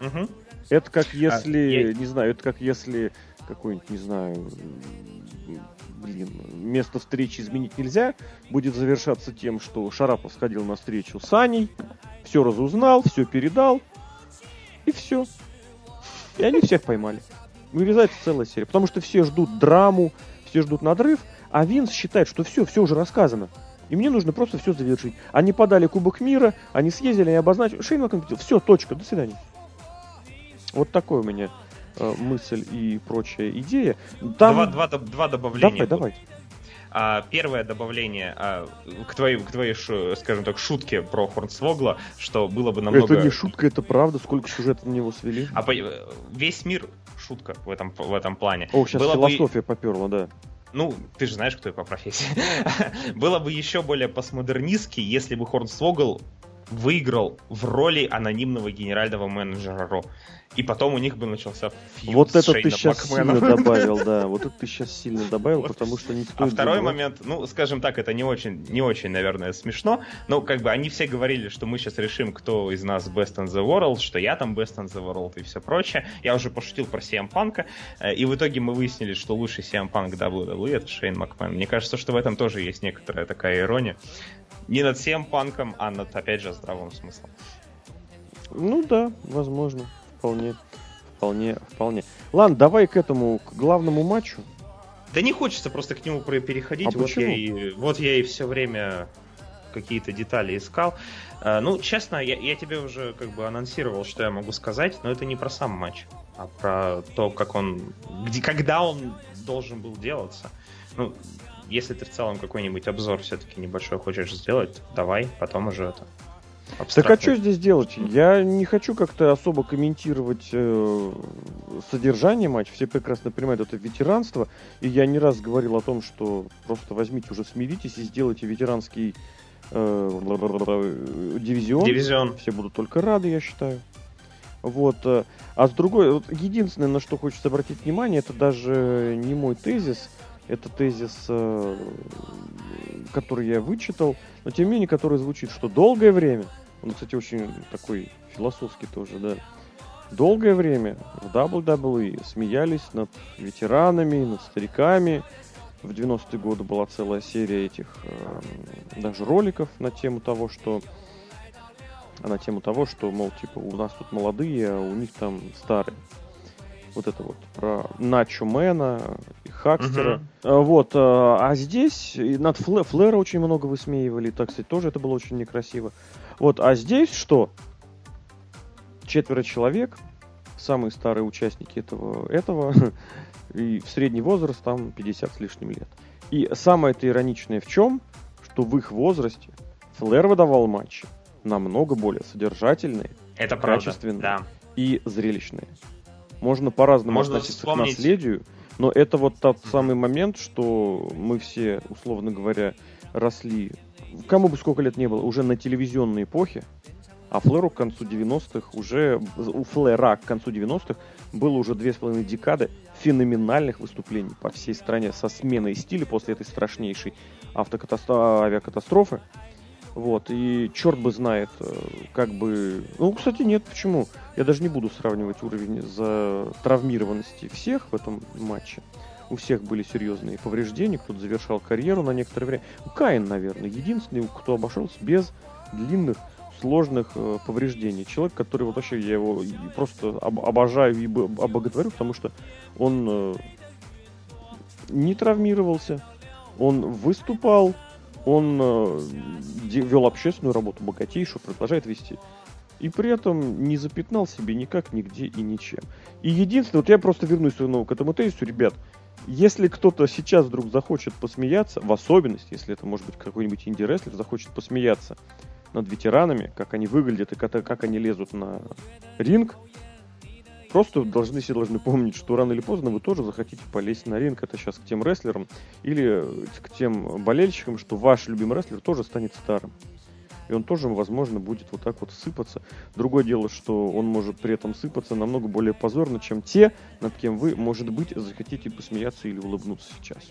Угу. Это как если, а, я... не знаю, это как если какой-нибудь, не знаю, блин, место встречи изменить нельзя, будет завершаться тем, что Шарапов сходил на встречу с Аней, все разузнал, все передал, и все. И они всех поймали. Вырезается целая серия. Потому что все ждут драму, все ждут надрыв, а Винс считает, что все, все уже рассказано. И мне нужно просто все завершить. Они подали Кубок мира, они съездили, они обозначили. Шейн Макмен Все, точка, до свидания. Вот такой у меня мысль и прочая идея. Там... Два, два, два добавления. Давай, давай. А, первое добавление а, к твоей, к твоей, скажем так, шутке про Хорнсвогла, что было бы намного... Это не шутка, это правда, сколько сюжета на него свели. А по... весь мир шутка в этом, в этом плане. О, сейчас было философия бы... поперла, да. Ну, ты же знаешь, кто я по профессии. было бы еще более постмодернистски, если бы Хорнсвогл выиграл в роли анонимного генерального менеджера Ро. И потом у них бы начался фьюз Вот это ты сейчас сильно добавил, да. Вот это ты сейчас сильно добавил, потому что стоит... А второй момент, ну, скажем так, это не очень, не очень, наверное, смешно, но как бы они все говорили, что мы сейчас решим, кто из нас best in the world, что я там best in the world и все прочее. Я уже пошутил про CM Punk, э, и в итоге мы выяснили, что лучший CM Punk WWE это Шейн Макмен. Мне кажется, что в этом тоже есть некоторая такая ирония. Не над CM Панком, а над, опять же, здравым смыслом. Ну да, возможно. Вполне, вполне, вполне. Ладно, давай к этому, к главному матчу. Да не хочется просто к нему переходить. А вот, почему? я и, вот я и все время какие-то детали искал. А, ну, честно, я, я тебе уже как бы анонсировал, что я могу сказать, но это не про сам матч, а про то, как он, где, когда он должен был делаться. Ну, если ты в целом какой-нибудь обзор все-таки небольшой хочешь сделать, давай, потом уже это так а что здесь делать? Я не хочу как-то особо комментировать э, содержание матча. Все прекрасно понимают, это ветеранство. И я не раз говорил о том, что просто возьмите уже смиритесь и сделайте ветеранский э, дивизион. Дивизион. Все будут только рады, я считаю. Вот. Э, а с другой, вот единственное, на что хочется обратить внимание, это даже не мой тезис, это тезис, э, который я вычитал, но тем не менее, который звучит, что долгое время, он, кстати, очень такой философский тоже, да, долгое время в WWE смеялись над ветеранами, над стариками. В 90-е годы была целая серия этих э, даже роликов на тему того, что на тему того, что, мол, типа, у нас тут молодые, а у них там старые. Вот это вот про Начо Мэна и Хакстера. Uh-huh. Вот, а, а здесь над Флэ, Флэра очень много высмеивали, так сказать, тоже это было очень некрасиво. Вот, а здесь что? четверо человек, самые старые участники этого, этого и в средний возраст там 50 с лишним лет. И самое это ироничное в чем, что в их возрасте Флэр выдавал матчи намного более содержательные, это качественные да. и зрелищные. Можно по-разному Можно относиться вспомнить... к наследию, но это вот тот самый момент, что мы все, условно говоря, росли, кому бы сколько лет не было, уже на телевизионной эпохе, а Флэру к концу 90-х уже, у Флэра к концу 90-х было уже две с половиной декады феноменальных выступлений по всей стране со сменой стиля после этой страшнейшей автокатастро... авиакатастрофы. Вот, и черт бы знает, э, как бы... Ну, кстати, нет, почему? Я даже не буду сравнивать уровень за травмированности всех в этом матче. У всех были серьезные повреждения, кто-то завершал карьеру на некоторое время. Каин, наверное, единственный, кто обошелся без длинных сложных э, повреждений. Человек, который вот вообще я его просто об, обожаю и обоготворю, потому что он э, не травмировался, он выступал, он э, вел общественную работу богатейшую, продолжает вести. И при этом не запятнал себе никак, нигде и ничем. И единственное, вот я просто вернусь снова к этому тезису, ребят, если кто-то сейчас вдруг захочет посмеяться, в особенности, если это может быть какой-нибудь инди-рестлер, захочет посмеяться над ветеранами, как они выглядят и как, как они лезут на ринг. Просто должны все должны помнить, что рано или поздно вы тоже захотите полезть на ринг. Это сейчас к тем рестлерам или к тем болельщикам, что ваш любимый рестлер тоже станет старым. И он тоже, возможно, будет вот так вот сыпаться. Другое дело, что он может при этом сыпаться намного более позорно, чем те, над кем вы, может быть, захотите посмеяться или улыбнуться сейчас.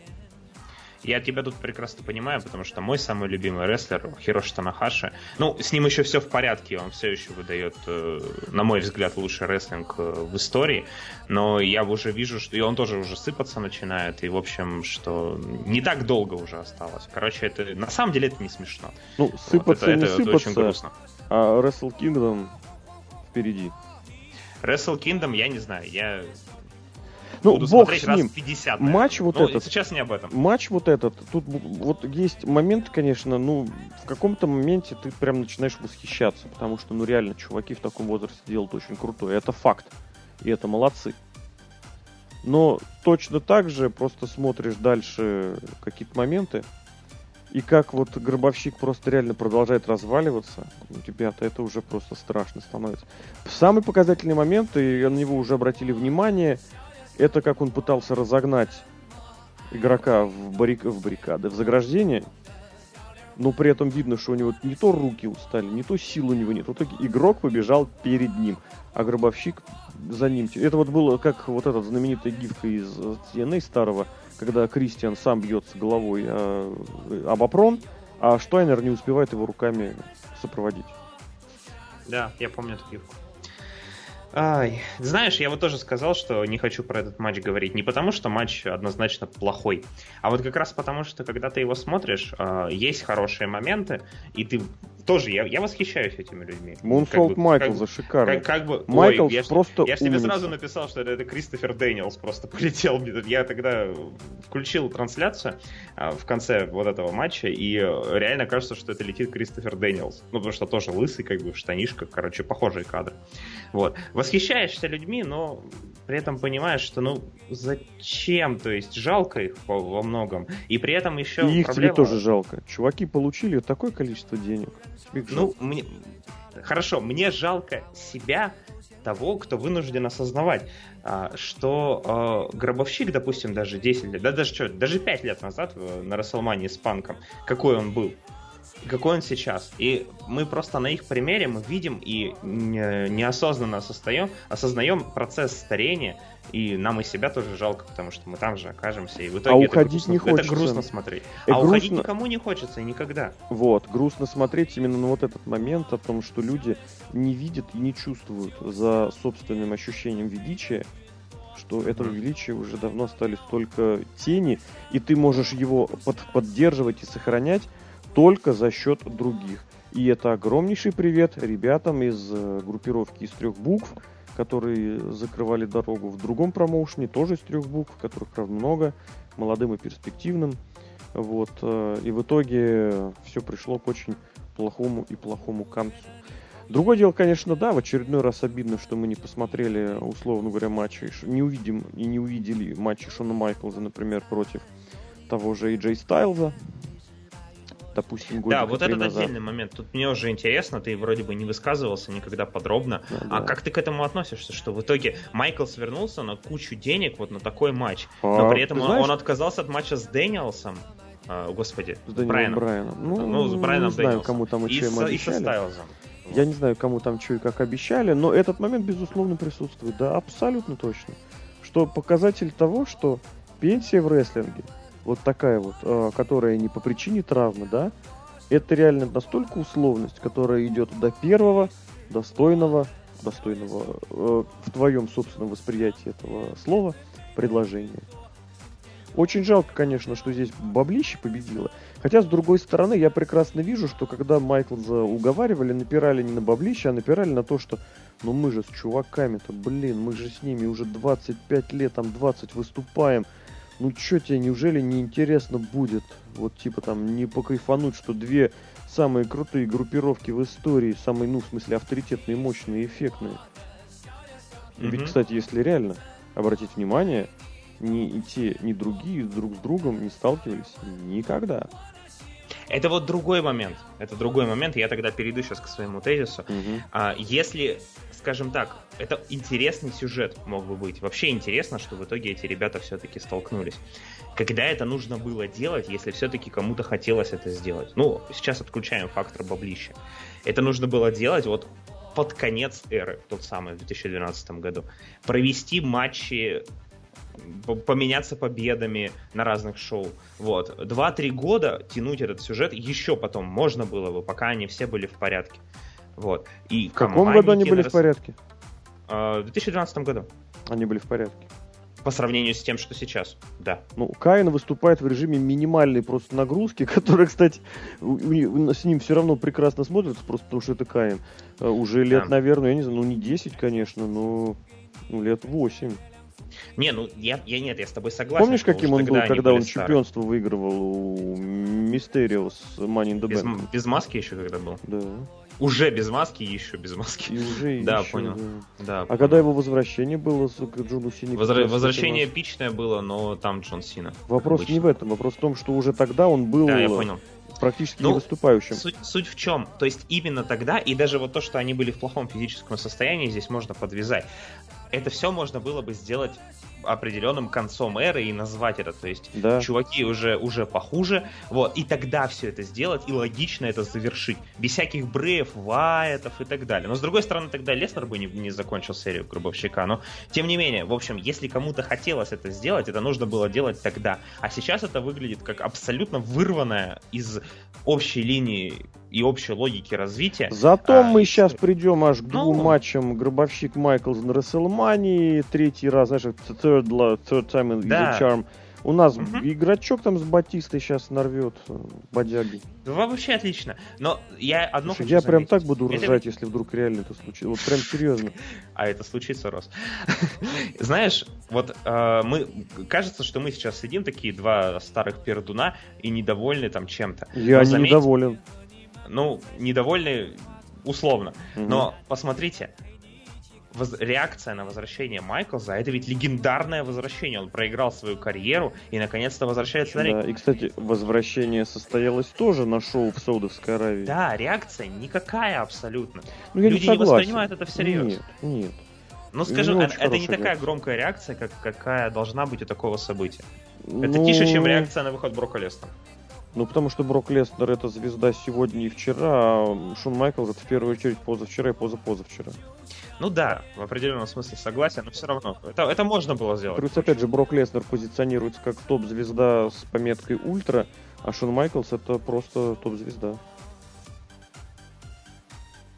Я тебя тут прекрасно понимаю, потому что мой самый любимый рестлер Хироши Танахаши, ну, с ним еще все в порядке, он все еще выдает, э, на мой взгляд, лучший рестлинг э, в истории, но я уже вижу, что и он тоже уже сыпаться начинает, и, в общем, что не так долго уже осталось. Короче, это на самом деле это не смешно. Ну, сыпаться вот, это, не это, сыпаться, это очень грустно. а Wrestle Kingdom впереди. Wrestle Kingdom, я не знаю, я ну, Буду бог с ним. 50, матч вот ну, этот. Сейчас не об этом. Матч вот этот. Тут вот есть момент, конечно, ну, в каком-то моменте ты прям начинаешь восхищаться, потому что, ну, реально, чуваки в таком возрасте делают очень крутое. Это факт. И это молодцы. Но точно так же просто смотришь дальше какие-то моменты, и как вот гробовщик просто реально продолжает разваливаться, ну, ребята, это уже просто страшно становится. Самый показательный момент, и на него уже обратили внимание, это как он пытался разогнать игрока в, баррик... в баррикады, в заграждение, но при этом видно, что у него не то руки устали, не то сил у него нет. В итоге игрок побежал перед ним, а гробовщик за ним. Это вот было как вот эта знаменитая гифка из TNA старого, когда Кристиан сам бьется головой а, об опрон, а Штайнер не успевает его руками сопроводить. Да, я помню эту гифку. Ай, знаешь, я вот тоже сказал, что не хочу про этот матч говорить. Не потому, что матч однозначно плохой, а вот как раз потому, что когда ты его смотришь, э, есть хорошие моменты, и ты тоже, я, я восхищаюсь этими людьми. Moonsault как бы, Майклза шикарно. Как, как бы, Майклс ой, просто Я, я тебе сразу написал, что это, это Кристофер Дэниелс просто полетел. Я тогда включил трансляцию а, в конце вот этого матча, и реально кажется, что это летит Кристофер Дэниелс. Ну, потому что тоже лысый, как бы в штанишках, короче, похожие кадры. Вот. Восхищаешься людьми, но при этом понимаешь, что ну зачем, то есть жалко их во многом. И при этом еще И их проблема... тебе тоже жалко. Чуваки получили такое количество денег. Ну, мне... Хорошо, мне жалко себя, того, кто вынужден осознавать, а, что э, гробовщик, допустим, даже 10 лет, да даже что, даже 5 лет назад на Расселмании с Панком, какой он был, какой он сейчас. И мы просто на их примере мы видим и неосознанно осознаем, осознаем процесс старения, и нам и себя тоже жалко, потому что мы там же окажемся, и в итоге а это, уходить грустно, не хочется. это грустно смотреть. И а грустно... уходить никому не хочется, и никогда. Вот, грустно смотреть именно на вот этот момент о том, что люди не видят и не чувствуют за собственным ощущением величия, что этого величия уже давно стали только тени, и ты можешь его под, поддерживать и сохранять только за счет других. И это огромнейший привет ребятам из э, группировки из трех букв, которые закрывали дорогу в другом промоушене, тоже из трех букв, которых, правда, много, молодым и перспективным. Вот. Э, и в итоге все пришло к очень плохому и плохому концу. Другое дело, конечно, да, в очередной раз обидно, что мы не посмотрели, условно говоря, матчи, не увидим и не увидели матчи Шона Майклза, например, против того же AJ Стайлза, допустим, Да, вот этот назад. отдельный момент. Тут мне уже интересно, ты вроде бы не высказывался никогда подробно. Да, а да. как ты к этому относишься, что в итоге Майкл свернулся на кучу денег вот на такой матч, а, но при этом он, он отказался от матча с Дэниелсом, а, господи, с, с Брайаном. Брайаном. Ну, ну, с Брайаном не знаю, кому там и, и обещали. И со Стайлзом. Я не знаю, кому там что и как обещали, но этот момент, безусловно, присутствует. Да, абсолютно точно. Что показатель того, что пенсия в рестлинге, вот такая вот, э, которая не по причине травмы, да, это реально настолько условность, которая идет до первого, достойного, достойного э, в твоем собственном восприятии этого слова предложения. Очень жалко, конечно, что здесь баблище победило. Хотя, с другой стороны, я прекрасно вижу, что когда Майклза уговаривали, напирали не на баблище, а напирали на то, что ну мы же с чуваками-то, блин, мы же с ними уже 25 лет, там 20 выступаем. Ну чё тебе, неужели не интересно будет? Вот типа там не покайфануть, что две самые крутые группировки в истории, самые, ну, в смысле, авторитетные, мощные, эффектные. Mm-hmm. Ведь, кстати, если реально обратить внимание, ни те, ни другие друг с другом не сталкивались никогда. Это вот другой момент. Это другой момент. Я тогда перейду сейчас к своему тезису. Угу. А, если, скажем так, это интересный сюжет мог бы быть. Вообще интересно, что в итоге эти ребята все-таки столкнулись. Когда это нужно было делать, если все-таки кому-то хотелось это сделать? Ну, сейчас отключаем фактор баблища. Это нужно было делать вот под конец эры, тот самый, в 2012 году. Провести матчи поменяться победами на разных шоу. Вот. Два-три года тянуть этот сюжет еще потом можно было бы, пока они все были в порядке. Вот. И в каком году они были в порядке? А, в 2012 году. Они были в порядке. По сравнению с тем, что сейчас, да. Ну, Каин выступает в режиме минимальной просто нагрузки, которая, кстати, с ним все равно прекрасно смотрится, просто потому что это Каин. А, уже лет, да. наверное, я не знаю, ну не 10, конечно, но ну, лет 8. Не, ну я, я нет, я с тобой согласен. Помнишь, каким он был, когда он чемпионство выигрывал у Мистериус Money in the без, Без маски еще когда был? Да. Уже без маски и еще без маски. И уже да, еще, понял. Да. да а понял. когда его возвращение было к Джону Сине? Возра- возвращение эпичное было, но там Джон Сина. Вопрос не в этом, вопрос в том, что уже тогда он был... Да, я понял практически ну, не выступающим. Суть, суть в чем? То есть именно тогда, и даже вот то, что они были в плохом физическом состоянии, здесь можно подвязать. Это все можно было бы сделать определенным концом эры и назвать это. То есть да. чуваки уже, уже похуже. Вот. И тогда все это сделать, и логично это завершить. Без всяких бреев, вайтов и так далее. Но с другой стороны, тогда Леснер бы не, не закончил серию Гробовщика. Но тем не менее, в общем, если кому-то хотелось это сделать, это нужно было делать тогда. А сейчас это выглядит как абсолютно вырванное из общей линии и общей логики развития. Зато а, мы сейчас придем аж к ну, двум матчам Гробовщик Майклс на Расселмании, третий раз, знаешь, third, third time in да. the charm. У нас угу. игрочок там с Батистой сейчас нарвет э, бодяги. Вообще отлично. Но я одно Слушай, я прям так буду ржать, это... если вдруг реально это случится. Вот прям серьезно. А это случится, Рос. Знаешь, вот э, мы кажется, что мы сейчас сидим такие два старых пердуна и недовольны там чем-то. Я не недоволен. Ну, недовольны условно. Но посмотрите, воз... реакция на возвращение Майклза, это ведь легендарное возвращение. Он проиграл свою карьеру и наконец-то возвращается на ринг. Да, и, кстати, возвращение состоялось тоже на шоу в Саудовской Аравии. Да, реакция никакая абсолютно. Ну, я Люди не, не воспринимают это всерьез. Нет, нет. Ну, скажем, это, это не такая громкая реакция, как, какая должна быть у такого события. Это ну... тише, чем реакция на выход Брока Леснера. Ну, потому что Брок Леснер это звезда сегодня и вчера, а Шон Майклс это в первую очередь позавчера и позапозавчера. Ну да, в определенном смысле согласен, но все равно. Это, это можно было сделать. Плюс, опять же, Брок Леснер позиционируется как топ-звезда с пометкой ультра, а Шон Майклс это просто топ-звезда.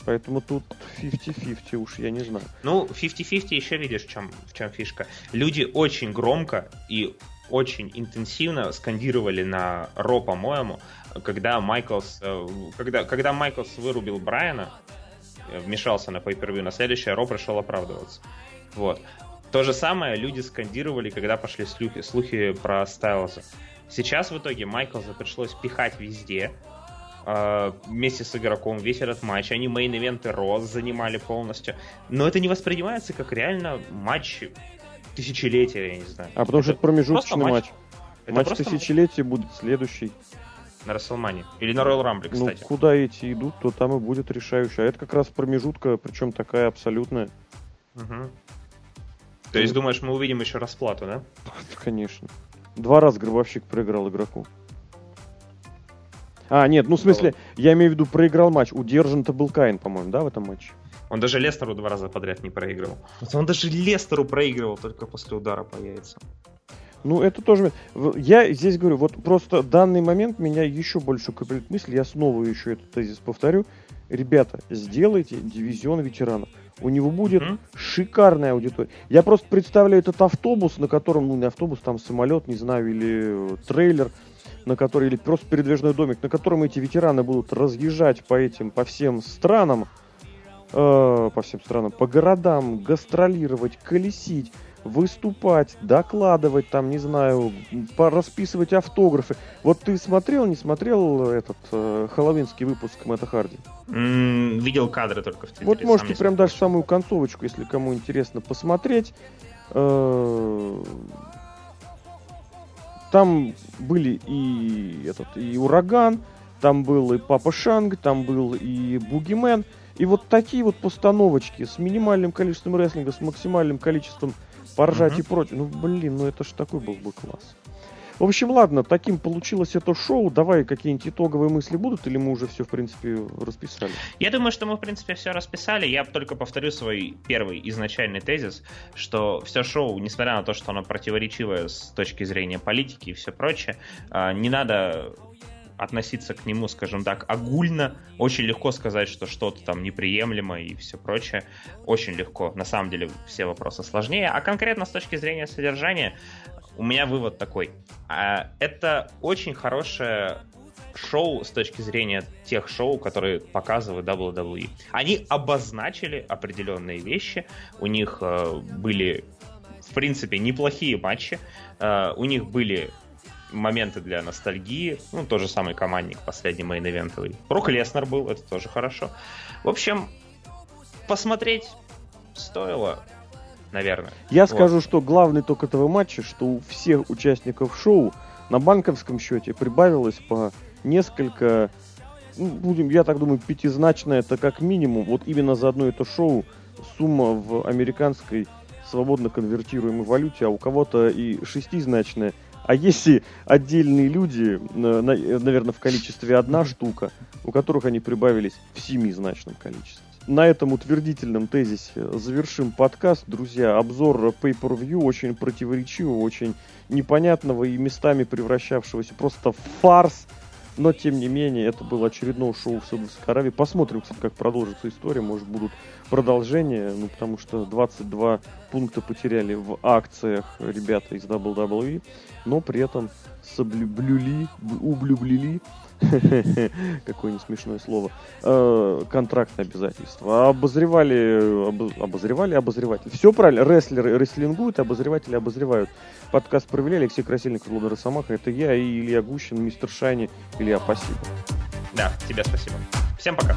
Поэтому тут 50-50 уж, я не знаю. Ну, 50-50 еще видишь, в чем, в чем фишка. Люди очень громко и очень интенсивно скандировали на Ро, по-моему, когда Майклс, э, когда, когда Майклс вырубил Брайана, вмешался на pay-per-view, на следующее Ро пришел оправдываться. Вот. То же самое люди скандировали, когда пошли слухи, слухи про Стайлза. Сейчас в итоге Майклза пришлось пихать везде, э, вместе с игроком весь этот матч. Они main event ы Raw занимали полностью. Но это не воспринимается как реально матч тысячелетия, я не знаю. А потому это что это промежуточный матч. матч. Это матч тысячелетия матч. будет следующий. На Рестлмании. Или на Royal Rumble, ну, кстати. Ну, куда эти идут, то там и будет решающий. А это как раз промежутка, причем такая абсолютная. Угу. То есть, думаешь, мы увидим еще расплату, да? Конечно. Два раза Гробовщик проиграл игроку. А, нет, ну в смысле, я имею в виду, проиграл матч. Удержан-то был Кайн, по-моему, да, в этом матче? Он даже Лестеру два раза подряд не проигрывал. Он даже Лестеру проигрывал только после удара по яйцам. Ну, это тоже... Я здесь говорю, вот просто данный момент меня еще больше укрепляет мысль, я снова еще этот тезис повторю. Ребята, сделайте дивизион ветеранов. У него будет mm-hmm. шикарная аудитория. Я просто представляю этот автобус, на котором, ну, не автобус, там самолет, не знаю, или трейлер, на который, или просто передвижной домик, на котором эти ветераны будут разъезжать по этим, по всем странам, э, по всем странам, по городам, гастролировать, колесить, выступать, докладывать, там, не знаю, расписывать автографы. Вот ты смотрел, не смотрел этот э, хэллоуинский выпуск Мэтта Харди? Mm, видел кадры только в Твиттере. Вот можете прям даже самую концовочку, если кому интересно, посмотреть. Э, там были и этот, и ураган, там был и Папа Шанг, там был и Бугимен. И вот такие вот постановочки с минимальным количеством рестлинга, с максимальным количеством поржать uh-huh. и прочее. Ну, блин, ну это ж такой был бы класс. В общем, ладно, таким получилось это шоу. Давай какие-нибудь итоговые мысли будут, или мы уже все, в принципе, расписали? Я думаю, что мы, в принципе, все расписали. Я только повторю свой первый изначальный тезис, что все шоу, несмотря на то, что оно противоречивое с точки зрения политики и все прочее, а, не надо относиться к нему, скажем так, огульно. Очень легко сказать, что что-то там неприемлемо и все прочее. Очень легко. На самом деле все вопросы сложнее. А конкретно с точки зрения содержания, у меня вывод такой. А, это очень хорошее шоу с точки зрения тех шоу, которые показывают WWE. Они обозначили определенные вещи, у них э, были, в принципе, неплохие матчи, э, у них были моменты для ностальгии. Ну, тот же самый командник, последний мейн-ивентовый. Брок Леснер был, это тоже хорошо. В общем, посмотреть стоило, наверное. Я вот. скажу, что главный ток этого матча, что у всех участников шоу на банковском счете прибавилось по несколько, ну, будем, я так думаю, пятизначное это как минимум. Вот именно за одно это шоу сумма в американской свободно конвертируемой валюте, а у кого-то и шестизначная – а если отдельные люди, наверное, в количестве одна штука, у которых они прибавились в семизначном количестве? На этом утвердительном тезисе завершим подкаст. Друзья, обзор Pay-Per-View очень противоречивого, очень непонятного и местами превращавшегося просто в фарс – но, тем не менее, это было очередное шоу в Саудовской Аравии. Посмотрим, кстати, как продолжится история. Может, будут продолжения. Ну, потому что 22 пункта потеряли в акциях ребята из WWE. Но при этом соблюли, ублюблили какое не смешное слово, э, контрактное обязательство. Обозревали, обозревали обозреватели. Все правильно, рестлеры рестлингуют, обозреватели обозревают. Подкаст провели Алексей Красильников, Владимир Росомаха. Это я и Илья Гущин, мистер Шайни. Илья, спасибо. Да, тебе спасибо. Всем пока.